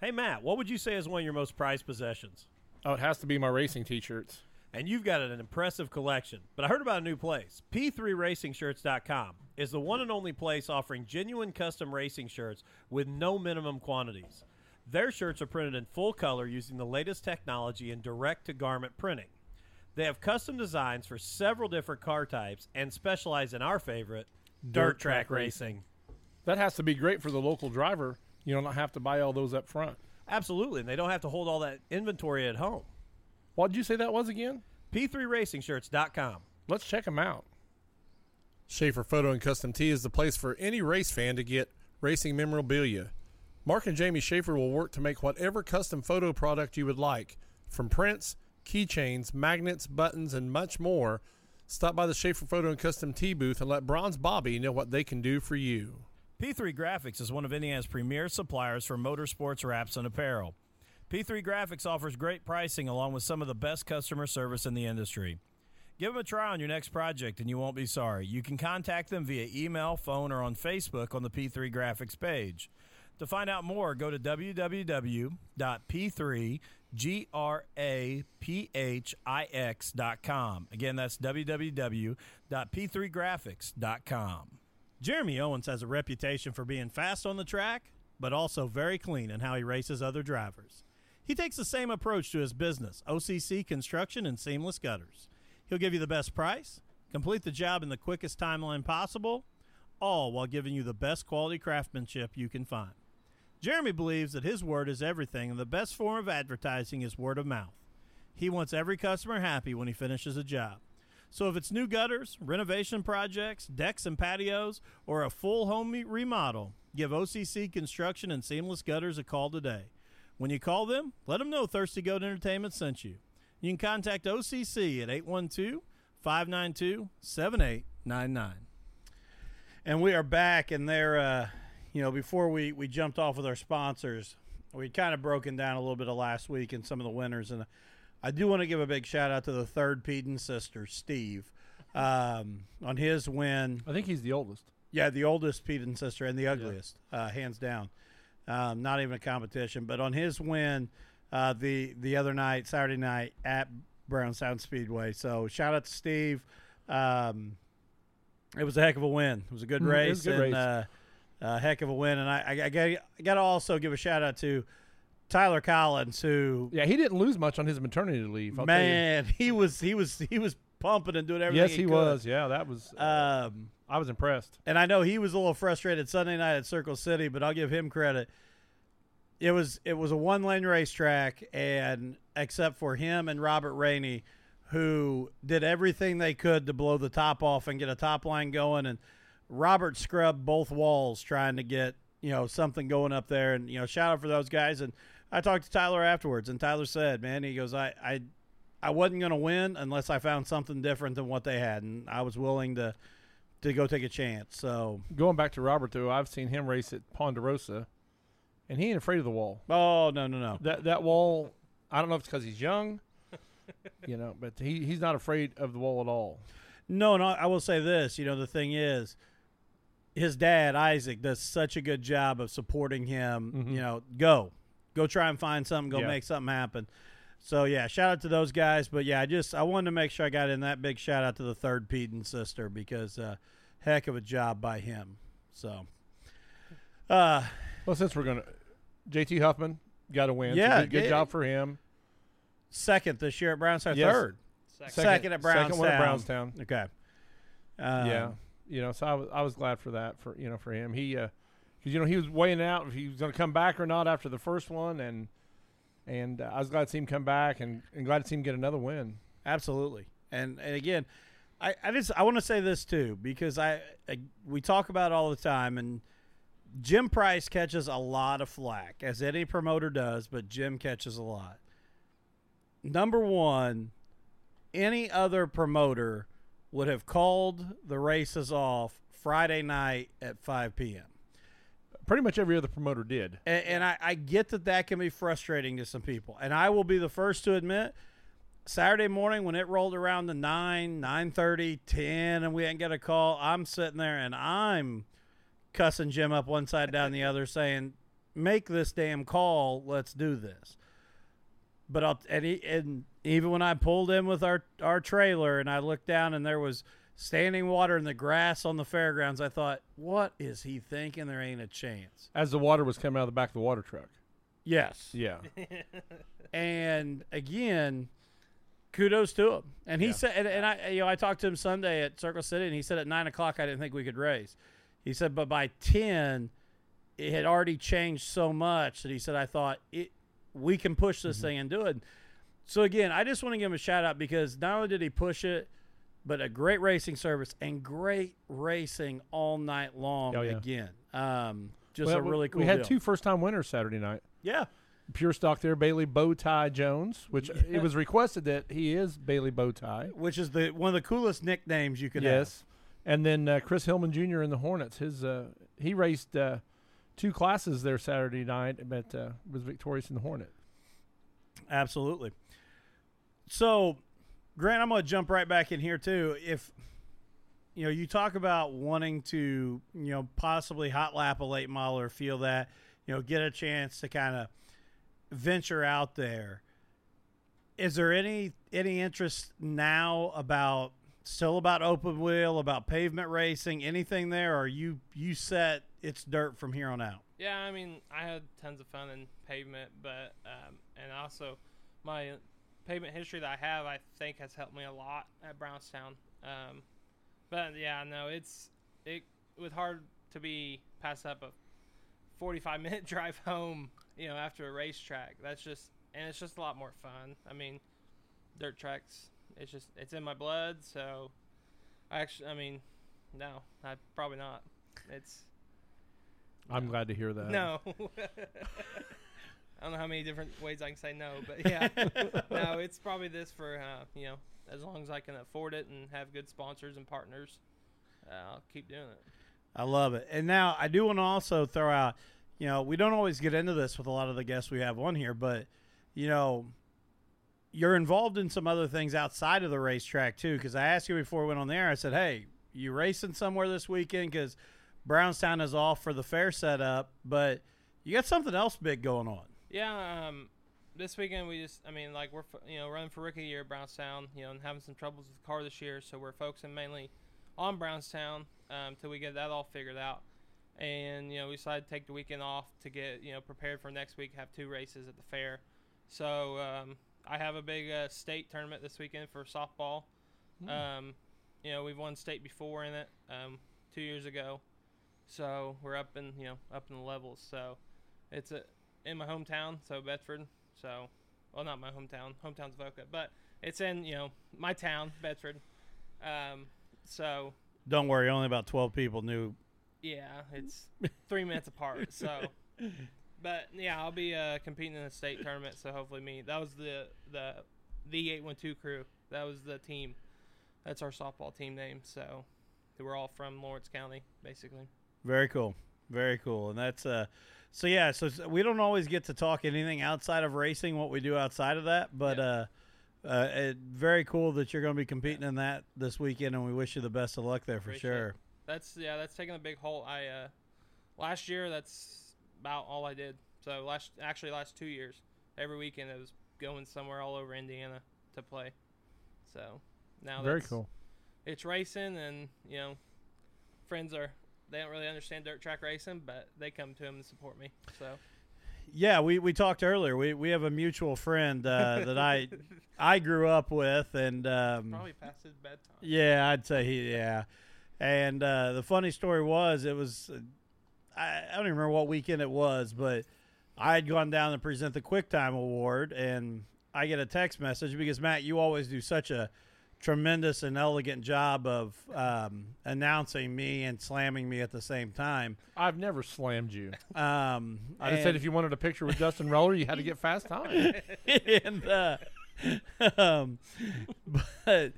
Hey, Matt, what would you say is one of your most prized possessions? Oh, it has to be my racing T-shirts. And you've got an impressive collection. But I heard about a new place. P3RacingShirts.com is the one and only place offering genuine custom racing shirts with no minimum quantities. Their shirts are printed in full color using the latest technology in direct to garment printing. They have custom designs for several different car types and specialize in our favorite, dirt, track, racing. That has to be great for the local driver. You don't have to buy all those up front. Absolutely, and they don't have to hold all that inventory at home. What did you say that was again? P3RacingShirts.com. Let's check them out. Schaefer Photo and Custom Tee is the place for any race fan to get racing memorabilia. Mark and Jamie Schaefer will work to make whatever custom photo product you would like. From prints, keychains, magnets, buttons, and much more, stop by the Schaefer Photo and Custom T booth and let Bronze Bobby know what they can do for you. P3 Graphics is one of Indiana's premier suppliers for motorsports wraps and apparel. P3 Graphics offers great pricing along with some of the best customer service in the industry. Give them a try on your next project and you won't be sorry. You can contact them via email, phone, or on Facebook on the P3 Graphics page. To find out more, go to www.p3graphics.com. Again, that's www.p3graphics.com. Jeremy Owens has a reputation for being fast on the track, but also very clean in how he races other drivers. He takes the same approach to his business, OCC Construction and Seamless Gutters. He'll give you the best price, complete the job in the quickest timeline possible, all while giving you the best quality craftsmanship you can find. Jeremy believes that his word is everything, and the best form of advertising is word of mouth. He wants every customer happy when he finishes a job. So if it's new gutters, renovation projects, decks and patios, or a full home remodel, give OCC Construction and Seamless Gutters a call today. When you call them, let them know Thirsty Goat Entertainment sent you. You can contact OCC at 812 592 7899. And we are back, and they're, uh, you know, before we, we jumped off with our sponsors, we kind of broken down a little bit of last week and some of the winners. And I do want to give a big shout out to the third Peden sister, Steve, um, on his win. I think he's the oldest. Yeah, the oldest Peden sister and the ugliest, uh, hands down. Um, not even a competition, but on his win uh, the the other night, Saturday night at Brownstown Speedway. So shout out to Steve. Um, it was a heck of a win. It was a good Mm, it race was a good and race. Uh, a heck of a win. And I, I, I got to also give a shout out to Tyler Collins, who Yeah, he didn't lose much on his maternity leave. I'll man, (laughs) he was he was he was pumping and doing everything. Yes, he could. was. Yeah, that was. Um, I was impressed. and I know he was a little frustrated Sunday night at Circle City, but I'll give him credit. It was it was a one lane racetrack, and except for him and Robert Rainey, who did everything they could to blow the top off and get a top line going, and Robert scrubbed both walls trying to get you know something going up there, and you know shout out for those guys. And I talked to Tyler afterwards, and Tyler said, "Man, he goes, I I I wasn't going to win unless I found something different than what they had, and I was willing to." To go take a chance, so Going back to Robert, though, I've seen him race at Ponderosa, and he ain't afraid of the wall. Oh no no no! That that wall, I don't know if it's because he's young, (laughs) you know, but he, he's not afraid of the wall at all. No, no. I will say this. You know, the thing is, his dad Isaac does such a good job of supporting him. You know, go, go try and find something. Go Yeah. make something happen. So yeah, shout out to those guys. But yeah, I just I wanted to make sure I got in that big shout out to the third Peden sister because uh, heck of a job by him. So, uh, Well, since we're gonna, JT Huffman got a win. Yeah, good, good it- job for him. second this year at Brownstown. Yes. Third, Second. second, at Brownstown. Second one at Brownstown. Okay. Um, yeah, you know, so I was I was glad for that for you know for him. He because you know he was weighing out if he was going to come back or not after the first one, and and uh, I was glad to see him come back and, and glad to see him get another win. Absolutely. And and again, I, I just I want to say this too because I, I we talk about it all the time and Jim Price catches a lot of flack as any promoter does, but Jim catches a lot. Number one, any other promoter would have called the races off Friday night at 5 p.m. Pretty much every other promoter did. And, and I, I get that that can be frustrating to some people. And I will be the first to admit, Saturday morning when it rolled around to 9, 9.30, 10, and we didn't get a call, I'm sitting there and I'm cussing Jim up one side down the other saying, make this damn call. Let's do this. But I'll, and, he, and even when I pulled in with our, our trailer and I looked down and there was standing water in the grass on the fairgrounds, I thought, what is he thinking? There ain't a chance. As the water was coming out of the back of the water truck. Yes. Yeah. (laughs) And again, kudos to him. And he Yeah. said, and, and I, you know, I talked to him Sunday at Circle City, and he said at nine o'clock I didn't think we could race. He said, but by ten, it had already changed so much that he said I thought it we can push this mm-hmm. thing and do it. So again, I just want to give him a shout out because not only did he push it, but a great racing service and great racing all night long Oh, yeah. again. Um, just Well, a really cool. We had deal. two first time winners Saturday night. Yeah. pure stock there, Bailey Bowtie Jones, which (laughs) it was requested that he is Bailey Bowtie. which is the one of the coolest nicknames you could Yes, and then uh, Chris Hillman Jr. in the Hornets. His uh, he raced uh, two classes there Saturday night, but uh, was victorious in the Hornet. Absolutely. So, Grant, I'm going to jump right back in here too. If you know, you talk about wanting to, you know, possibly hot lap a late model or feel that, you know, get a chance to kind of venture out there. Is there any any interest now about still about open wheel, about pavement racing, anything there? Or you you set it's dirt from here on out? Yeah, I mean, I had tons of fun in pavement, but um, and also my pavement history that I have, I think, has helped me a lot at Brownstown. Um, but yeah, no, it's it was hard to be pass up a 45 (laughs) minute drive home, you know, after a racetrack. That's just and it's just a lot more fun. I mean, dirt tracks, it's just it's in my blood, so I actually, I mean, no, I probably not. It's I'm glad to hear that. no. (laughs) (laughs) I don't know how many different ways I can say no, but yeah, (laughs) no, it's probably this for uh, you know as long as I can afford it and have good sponsors and partners, uh, I'll keep doing it. I love it. And now I do want to also throw out, you know, we don't always get into this with a lot of the guests we have on here, but you know, you're involved in some other things outside of the racetrack too. Because I asked you before we went on there, I said, "Hey, you racing somewhere this weekend?" Because Brownstown is off for the fair setup, but you got something else big going on. Yeah, um, this weekend we just, I mean, like we're you know running for rookie year at Brownstown, you know, and having some troubles with the car this year, so we're focusing mainly on Brownstown um, we get that all figured out. And you know, we decided to take the weekend off to get you know prepared for next week. Have two races at the fair, so um, I have a big uh, state tournament this weekend for softball. Um, you know, we've won state before in it um, two years ago, so we're up in you know up in the levels. So it's a in my hometown, so Bedford. So, well, not my hometown. Hometown's Avoca, but it's in you know my town, Bedford. Um, so Don't worry, only about twelve people knew. yeah, it's three minutes apart. So, (laughs) but yeah, I'll be uh, competing in a state tournament. So hopefully, me. That was the the the eight one two crew. That was the team. That's our softball team name. So we're all from Lawrence County, basically. Very cool. Very cool. And that's uh so yeah, so we don't always get to talk anything outside of racing what we do outside of that, but Yeah. uh uh it, very cool that you're going to be competing in that this weekend and we wish you the best of luck there for Appreciate it. sure. That's yeah, that's taking a big hold. I uh, last year that's about all I did. So last actually last two years, every weekend it was going somewhere all over Indiana to play. So now Very cool. It's racing, and you know, friends are they don't really understand dirt track racing, but they come to him and support me. So Yeah, we, we talked earlier. We we have a mutual friend uh, that I (laughs) I grew up with and um probably past his bedtime. Yeah, I'd say he. Yeah, and uh, the funny story was it was uh, I, I don't even remember what weekend it was, but I had gone down to present the QuickTime Award, and I get a text message because Matt, you always do such a tremendous and elegant job of um, announcing me and slamming me at the same time. I've never slammed you. Um, I just said if you wanted a picture with Justin Roller, you had to get fast time. (laughs) and uh, (laughs) um, but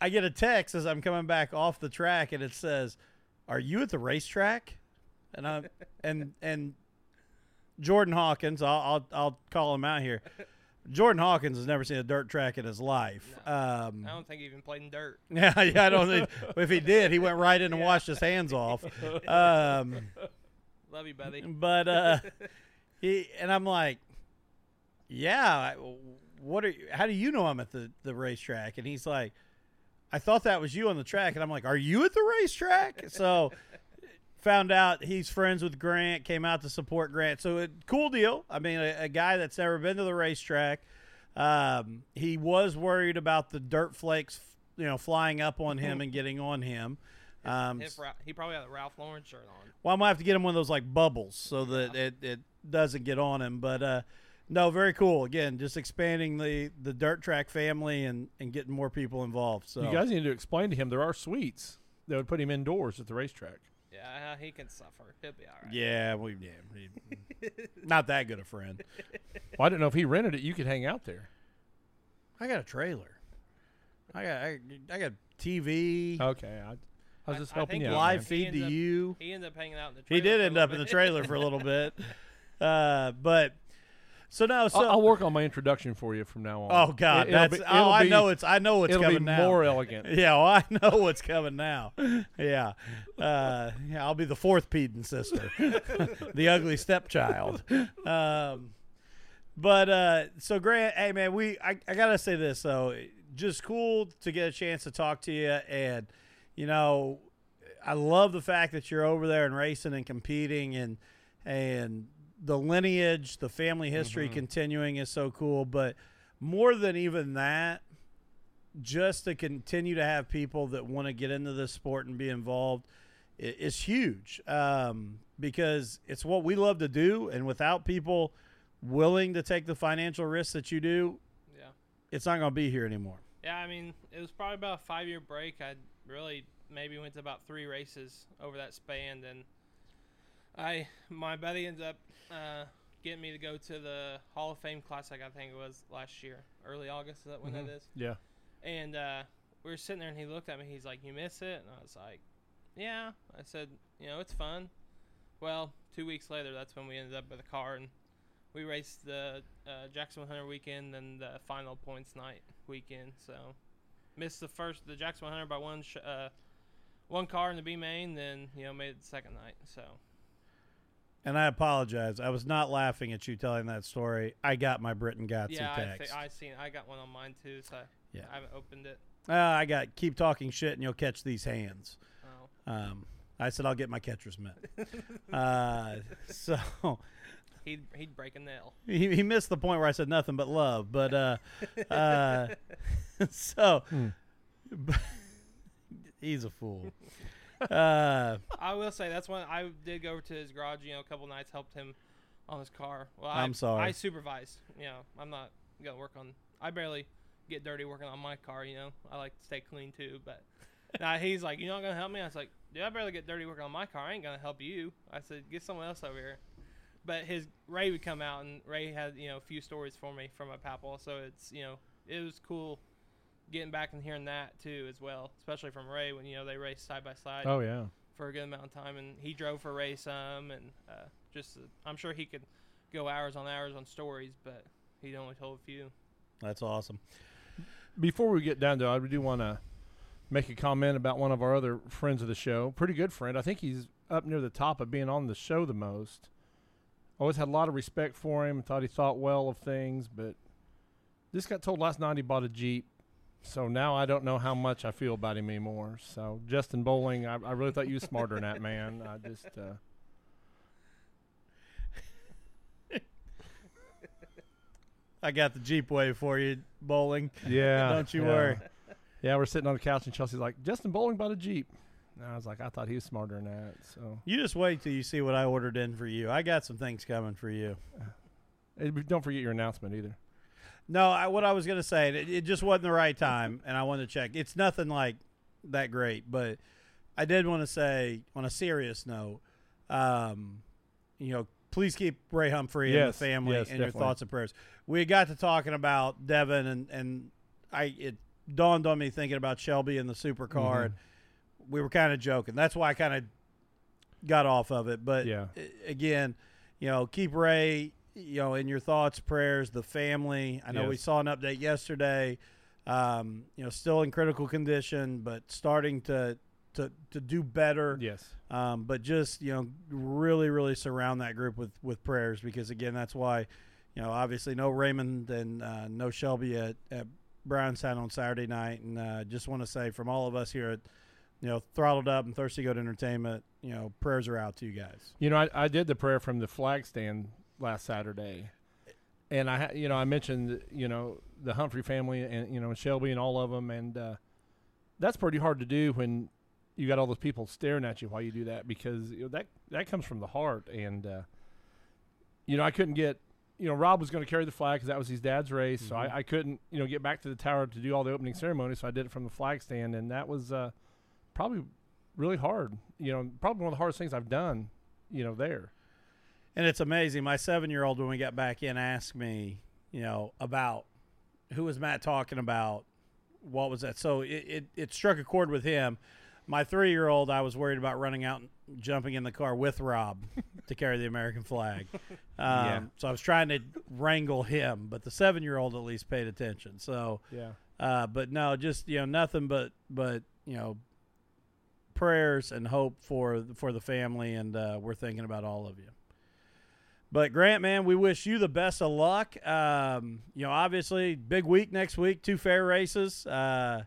I get a text as I'm coming back off the track, and it says, "Are you at the racetrack?" And I and and Jordan Hawkins, I'll I'll, I'll call him out here. Jordan Hawkins has never seen a dirt track in his life. Um, I don't think he even played in dirt. (laughs) yeah, yeah, I don't think. If he did, he went right in and washed his hands off. (laughs) Um, Love you, buddy. but uh (laughs) he and I'm like, yeah, what are you, how do you know I'm at the the racetrack? And he's like, I thought that was you on the track, and I'm like, are you at the racetrack? So found out he's friends with Grant, came out to support Grant. So it, cool deal. I mean, a, a guy that's never been to the racetrack. Um, he was worried about the dirt flakes, you know, flying up on him and getting on him. Um, If Ra- he probably had a Ralph Lauren shirt on. well, I'm gonna have to get him one of those like bubbles so that it, it doesn't get on him. But uh, no, very cool. Again, just expanding the the dirt track family and and getting more people involved. So You guys need to explain to him there are suites that would put him indoors at the racetrack. Yeah, he can suffer. He'll be all right. Yeah, we yeah, he- (laughs) not that good a friend. (laughs) Well, I didn't know if he rented it. You could hang out there. I got a trailer. I got I, I got TV, Okay, I, I was I- just I helping think you. live feed to up- you. He ended up hanging out in the. He did end little up in the trailer for a little bit, (laughs) uh, but so now, So I'll, I'll work on my introduction for you from now on. oh god, It- that's be- oh I be- know it's I know what's it'll coming be now. more elegant. (laughs) Yeah, well, I know what's coming now. Yeah, uh, yeah, I'll be the fourth Peden sister, (laughs) the ugly stepchild. Um, but uh, so Grant, hey man, we I, I gotta say this though, just cool to get a chance to talk to you, and you know, I love the fact that you're over there and racing and competing, and and the lineage, the family history continuing is so cool. But more than even that, just to continue to have people that want to get into this sport and be involved is huge um, because it's what we love to do. And without people willing to take the financial risks that you do, Yeah. it's not going to be here anymore. Yeah, I mean, it was probably about a five year break. I really maybe went to about three races over that span. And I, my buddy ends up uh, getting me to go to the Hall of Fame Classic, I think it was last year, early August. Is that when that is? Yeah. And uh, we were sitting there, and he looked at me. He's like, "You miss it?" And I was like, "Yeah." I said, "You know, it's fun." Well, two weeks later, that's when we ended up with a car, and we raced the uh, Jackson 100 weekend and the final points night weekend. So missed the first the Jackson 100 by one sh- uh, one car in the B main, then you know made it the second night. So And I apologize. I was not laughing at you telling that story. I got my Britton Gotsy yeah, I, text. thi- I seen I got one on mine too. So Yeah. I haven't opened it. Uh, I got keep talking shit and you'll catch these hands. Oh, Um, I said I'll get my catcher's mitt. uh, (laughs) so he'd he'd break a nail. he, he missed the point where I said nothing but love, but uh, uh, (laughs) (laughs) so he's a fool. Uh, I will say that's when I did go over to his garage. You know, a couple nights helped him on his car. Well, I, I'm sorry. I supervised. You know, I'm not gonna work on. I barely get dirty working on my car. You know, I like to stay clean too. But (laughs) now he's like, "You're not gonna help me?" I was like, "Dude, I barely get dirty working on my car. I ain't gonna help you." I said, "Get someone else over here." But his Ray would come out, and Ray had you know a few stories for me from my papal, So it's you know it was cool getting back and hearing that too as well, especially from Ray when you know they raced side by side Oh yeah. for a good amount of time, and he drove for Ray some, and uh, just uh, I'm sure he could go hours on hours on stories, but he only told a few. that's awesome. Before we get down to, it, I do want to make a comment about one of our other friends of the show. Pretty good friend. I think he's up near the top of being on the show the most. Always had a lot of respect for him. Thought he thought well of things, but just got told last night he bought a Jeep. So now I don't know how much I feel about him anymore. So Justin Bowling, I, I really thought you was smarter than that man. I just uh, (laughs) I got the Jeep way for you, bowling. (laughs) yeah. Don't you yeah. worry. Yeah, we're sitting on the couch and Chelsea's like, Justin Bowling bought a Jeep. And I was like, I thought he was smarter than that. So You just wait till you see what I ordered in for you. I got some things coming for you. But don't forget your announcement either. No, I, what I was gonna say, it, it just wasn't the right time, and I wanted to check. It's nothing like that great, but I did want to say, on a serious note, um, you know, please keep Ray Humphrey and the family yes, in your thoughts and prayers. We got to talking about Devin, and and I it dawned on me thinking about Shelby and the supercar. Mhm. and we were kind of joking. That's why I kind of got off of it. But Yeah. again, you know, keep Ray, you know, in your thoughts, prayers, the family. I know we saw an update yesterday. Um, you know, still in critical condition, but starting to to to do better. Yes. Um, but just you know, really, really surround that group with with prayers because again, that's why, you know, obviously no Raymond and uh, no Shelby at, at Brownstown on Saturday night, and uh, just want to say from all of us here at, you know, throttled up and thirsty goat entertainment, you know, prayers are out to you guys. You know, I, I did the prayer from the flag stand last Saturday, and I, you know, I mentioned, you know, the Humphrey family and you know Shelby and all of them, and uh, that's pretty hard to do when you got all those people staring at you while you do that because you know, that that comes from the heart, and uh, you know, I couldn't get. You know, Rob was going to carry the flag because that was his dad's race, so I, I couldn't, you know, get back to the tower to do all the opening ceremony. So I did it from the flag stand, and that was uh, probably really hard. You know, probably one of the hardest things I've done. You know, there. And it's amazing. My seven year old, when we got back in, asked me, you know, about who was Matt talking about? What was that? So it, it, it struck a chord with him. My three year old, I was worried about running out and jumping in the car with Rob (laughs) to carry the American flag. (laughs) Um, Yeah. So I was trying to wrangle him, but the seven year old at least paid attention. So, Yeah. uh, but no, just you know, nothing but but you know, prayers and hope for for the family, and uh, we're thinking about all of you. But Grant, man, we wish you the best of luck. Um, you know, obviously, big week next week, two fair races, uh,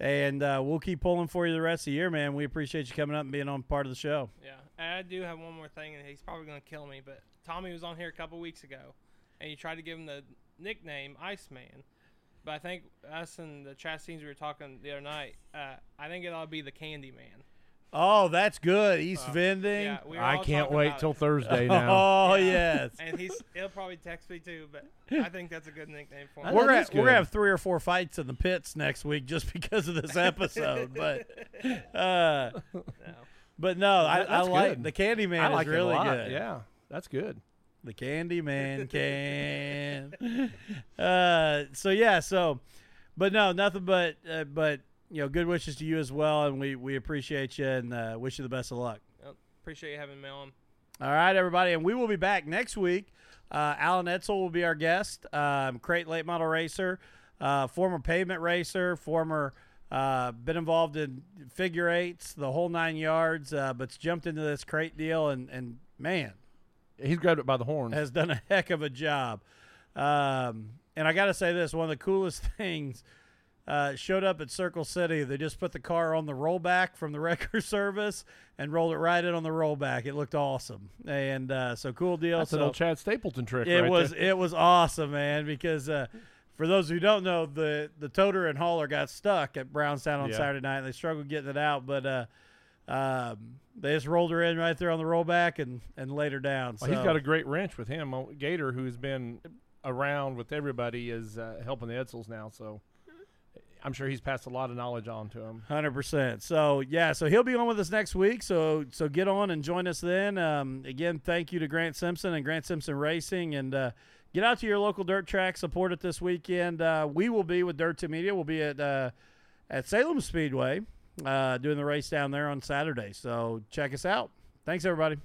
and uh, we'll keep pulling for you the rest of the year, man. We appreciate you coming up and being on part of the show. Yeah, and I do have one more thing, and he's probably gonna kill me. But Tommy was on here a couple weeks ago, and you tried to give him the nickname Iceman. But I think us and the Chastines we were talking the other night. Uh, I think it ought to be the Candy Man. Oh, that's good. East Vending. Yeah, we I can't wait till it. Thursday (laughs) now. Oh yes. And he's he'll probably text me too, but I think that's a good nickname for him. We're that gonna, we're gonna have three or four fights in the pits next week just (laughs) because of this episode. but (laughs) uh, No. but no, I, That- I that's like good. the Candyman I like is a really lot. good. Yeah, that's good. The Candy Man can. uh, so yeah, so, but no, nothing but uh, but you know, good wishes to you as well, and we we appreciate you and uh, wish you the best of luck. Appreciate you having me on. All right, everybody, and we will be back next week. Uh, Alan Etzel will be our guest. Um, crate late model racer, uh, former pavement racer, former uh, been involved in figure eights, the whole nine yards, uh, but's jumped into this crate deal, and and man, He's grabbed it by the horns. has done a heck of a job. Um, and I got to say this: one of the coolest (laughs) things uh, showed up at Circle City. They just put the car on the rollback from the (laughs) wrecker service and rolled it right in on the rollback. It looked awesome, and uh, so cool deal. That's so an old Chad Stapleton trick. it right was there. it was awesome, man. Because uh, for those who don't know, the the toter and hauler got stuck at Brownstown on Yeah. Saturday night. and They struggled getting it out, but uh, um, they just rolled her in right there on the rollback and and laid her down. Well, he's So- got a great wrench with him. Uh, Gator, who's been around with everybody, is uh, helping the Edsels now. So I'm sure he's passed a lot of knowledge on to him. Hundred percent. So yeah, so he'll be on with us next week. So so get on and join us then. Um, again, thank you to Grant Simpson and Grant Simpson Racing, and uh, get out to your local dirt track. Support it this weekend. Uh, we will be with Dirt to Media. We'll be at uh, at Salem Speedway uh, doing the race down there on Saturday. So check us out. Thanks everybody.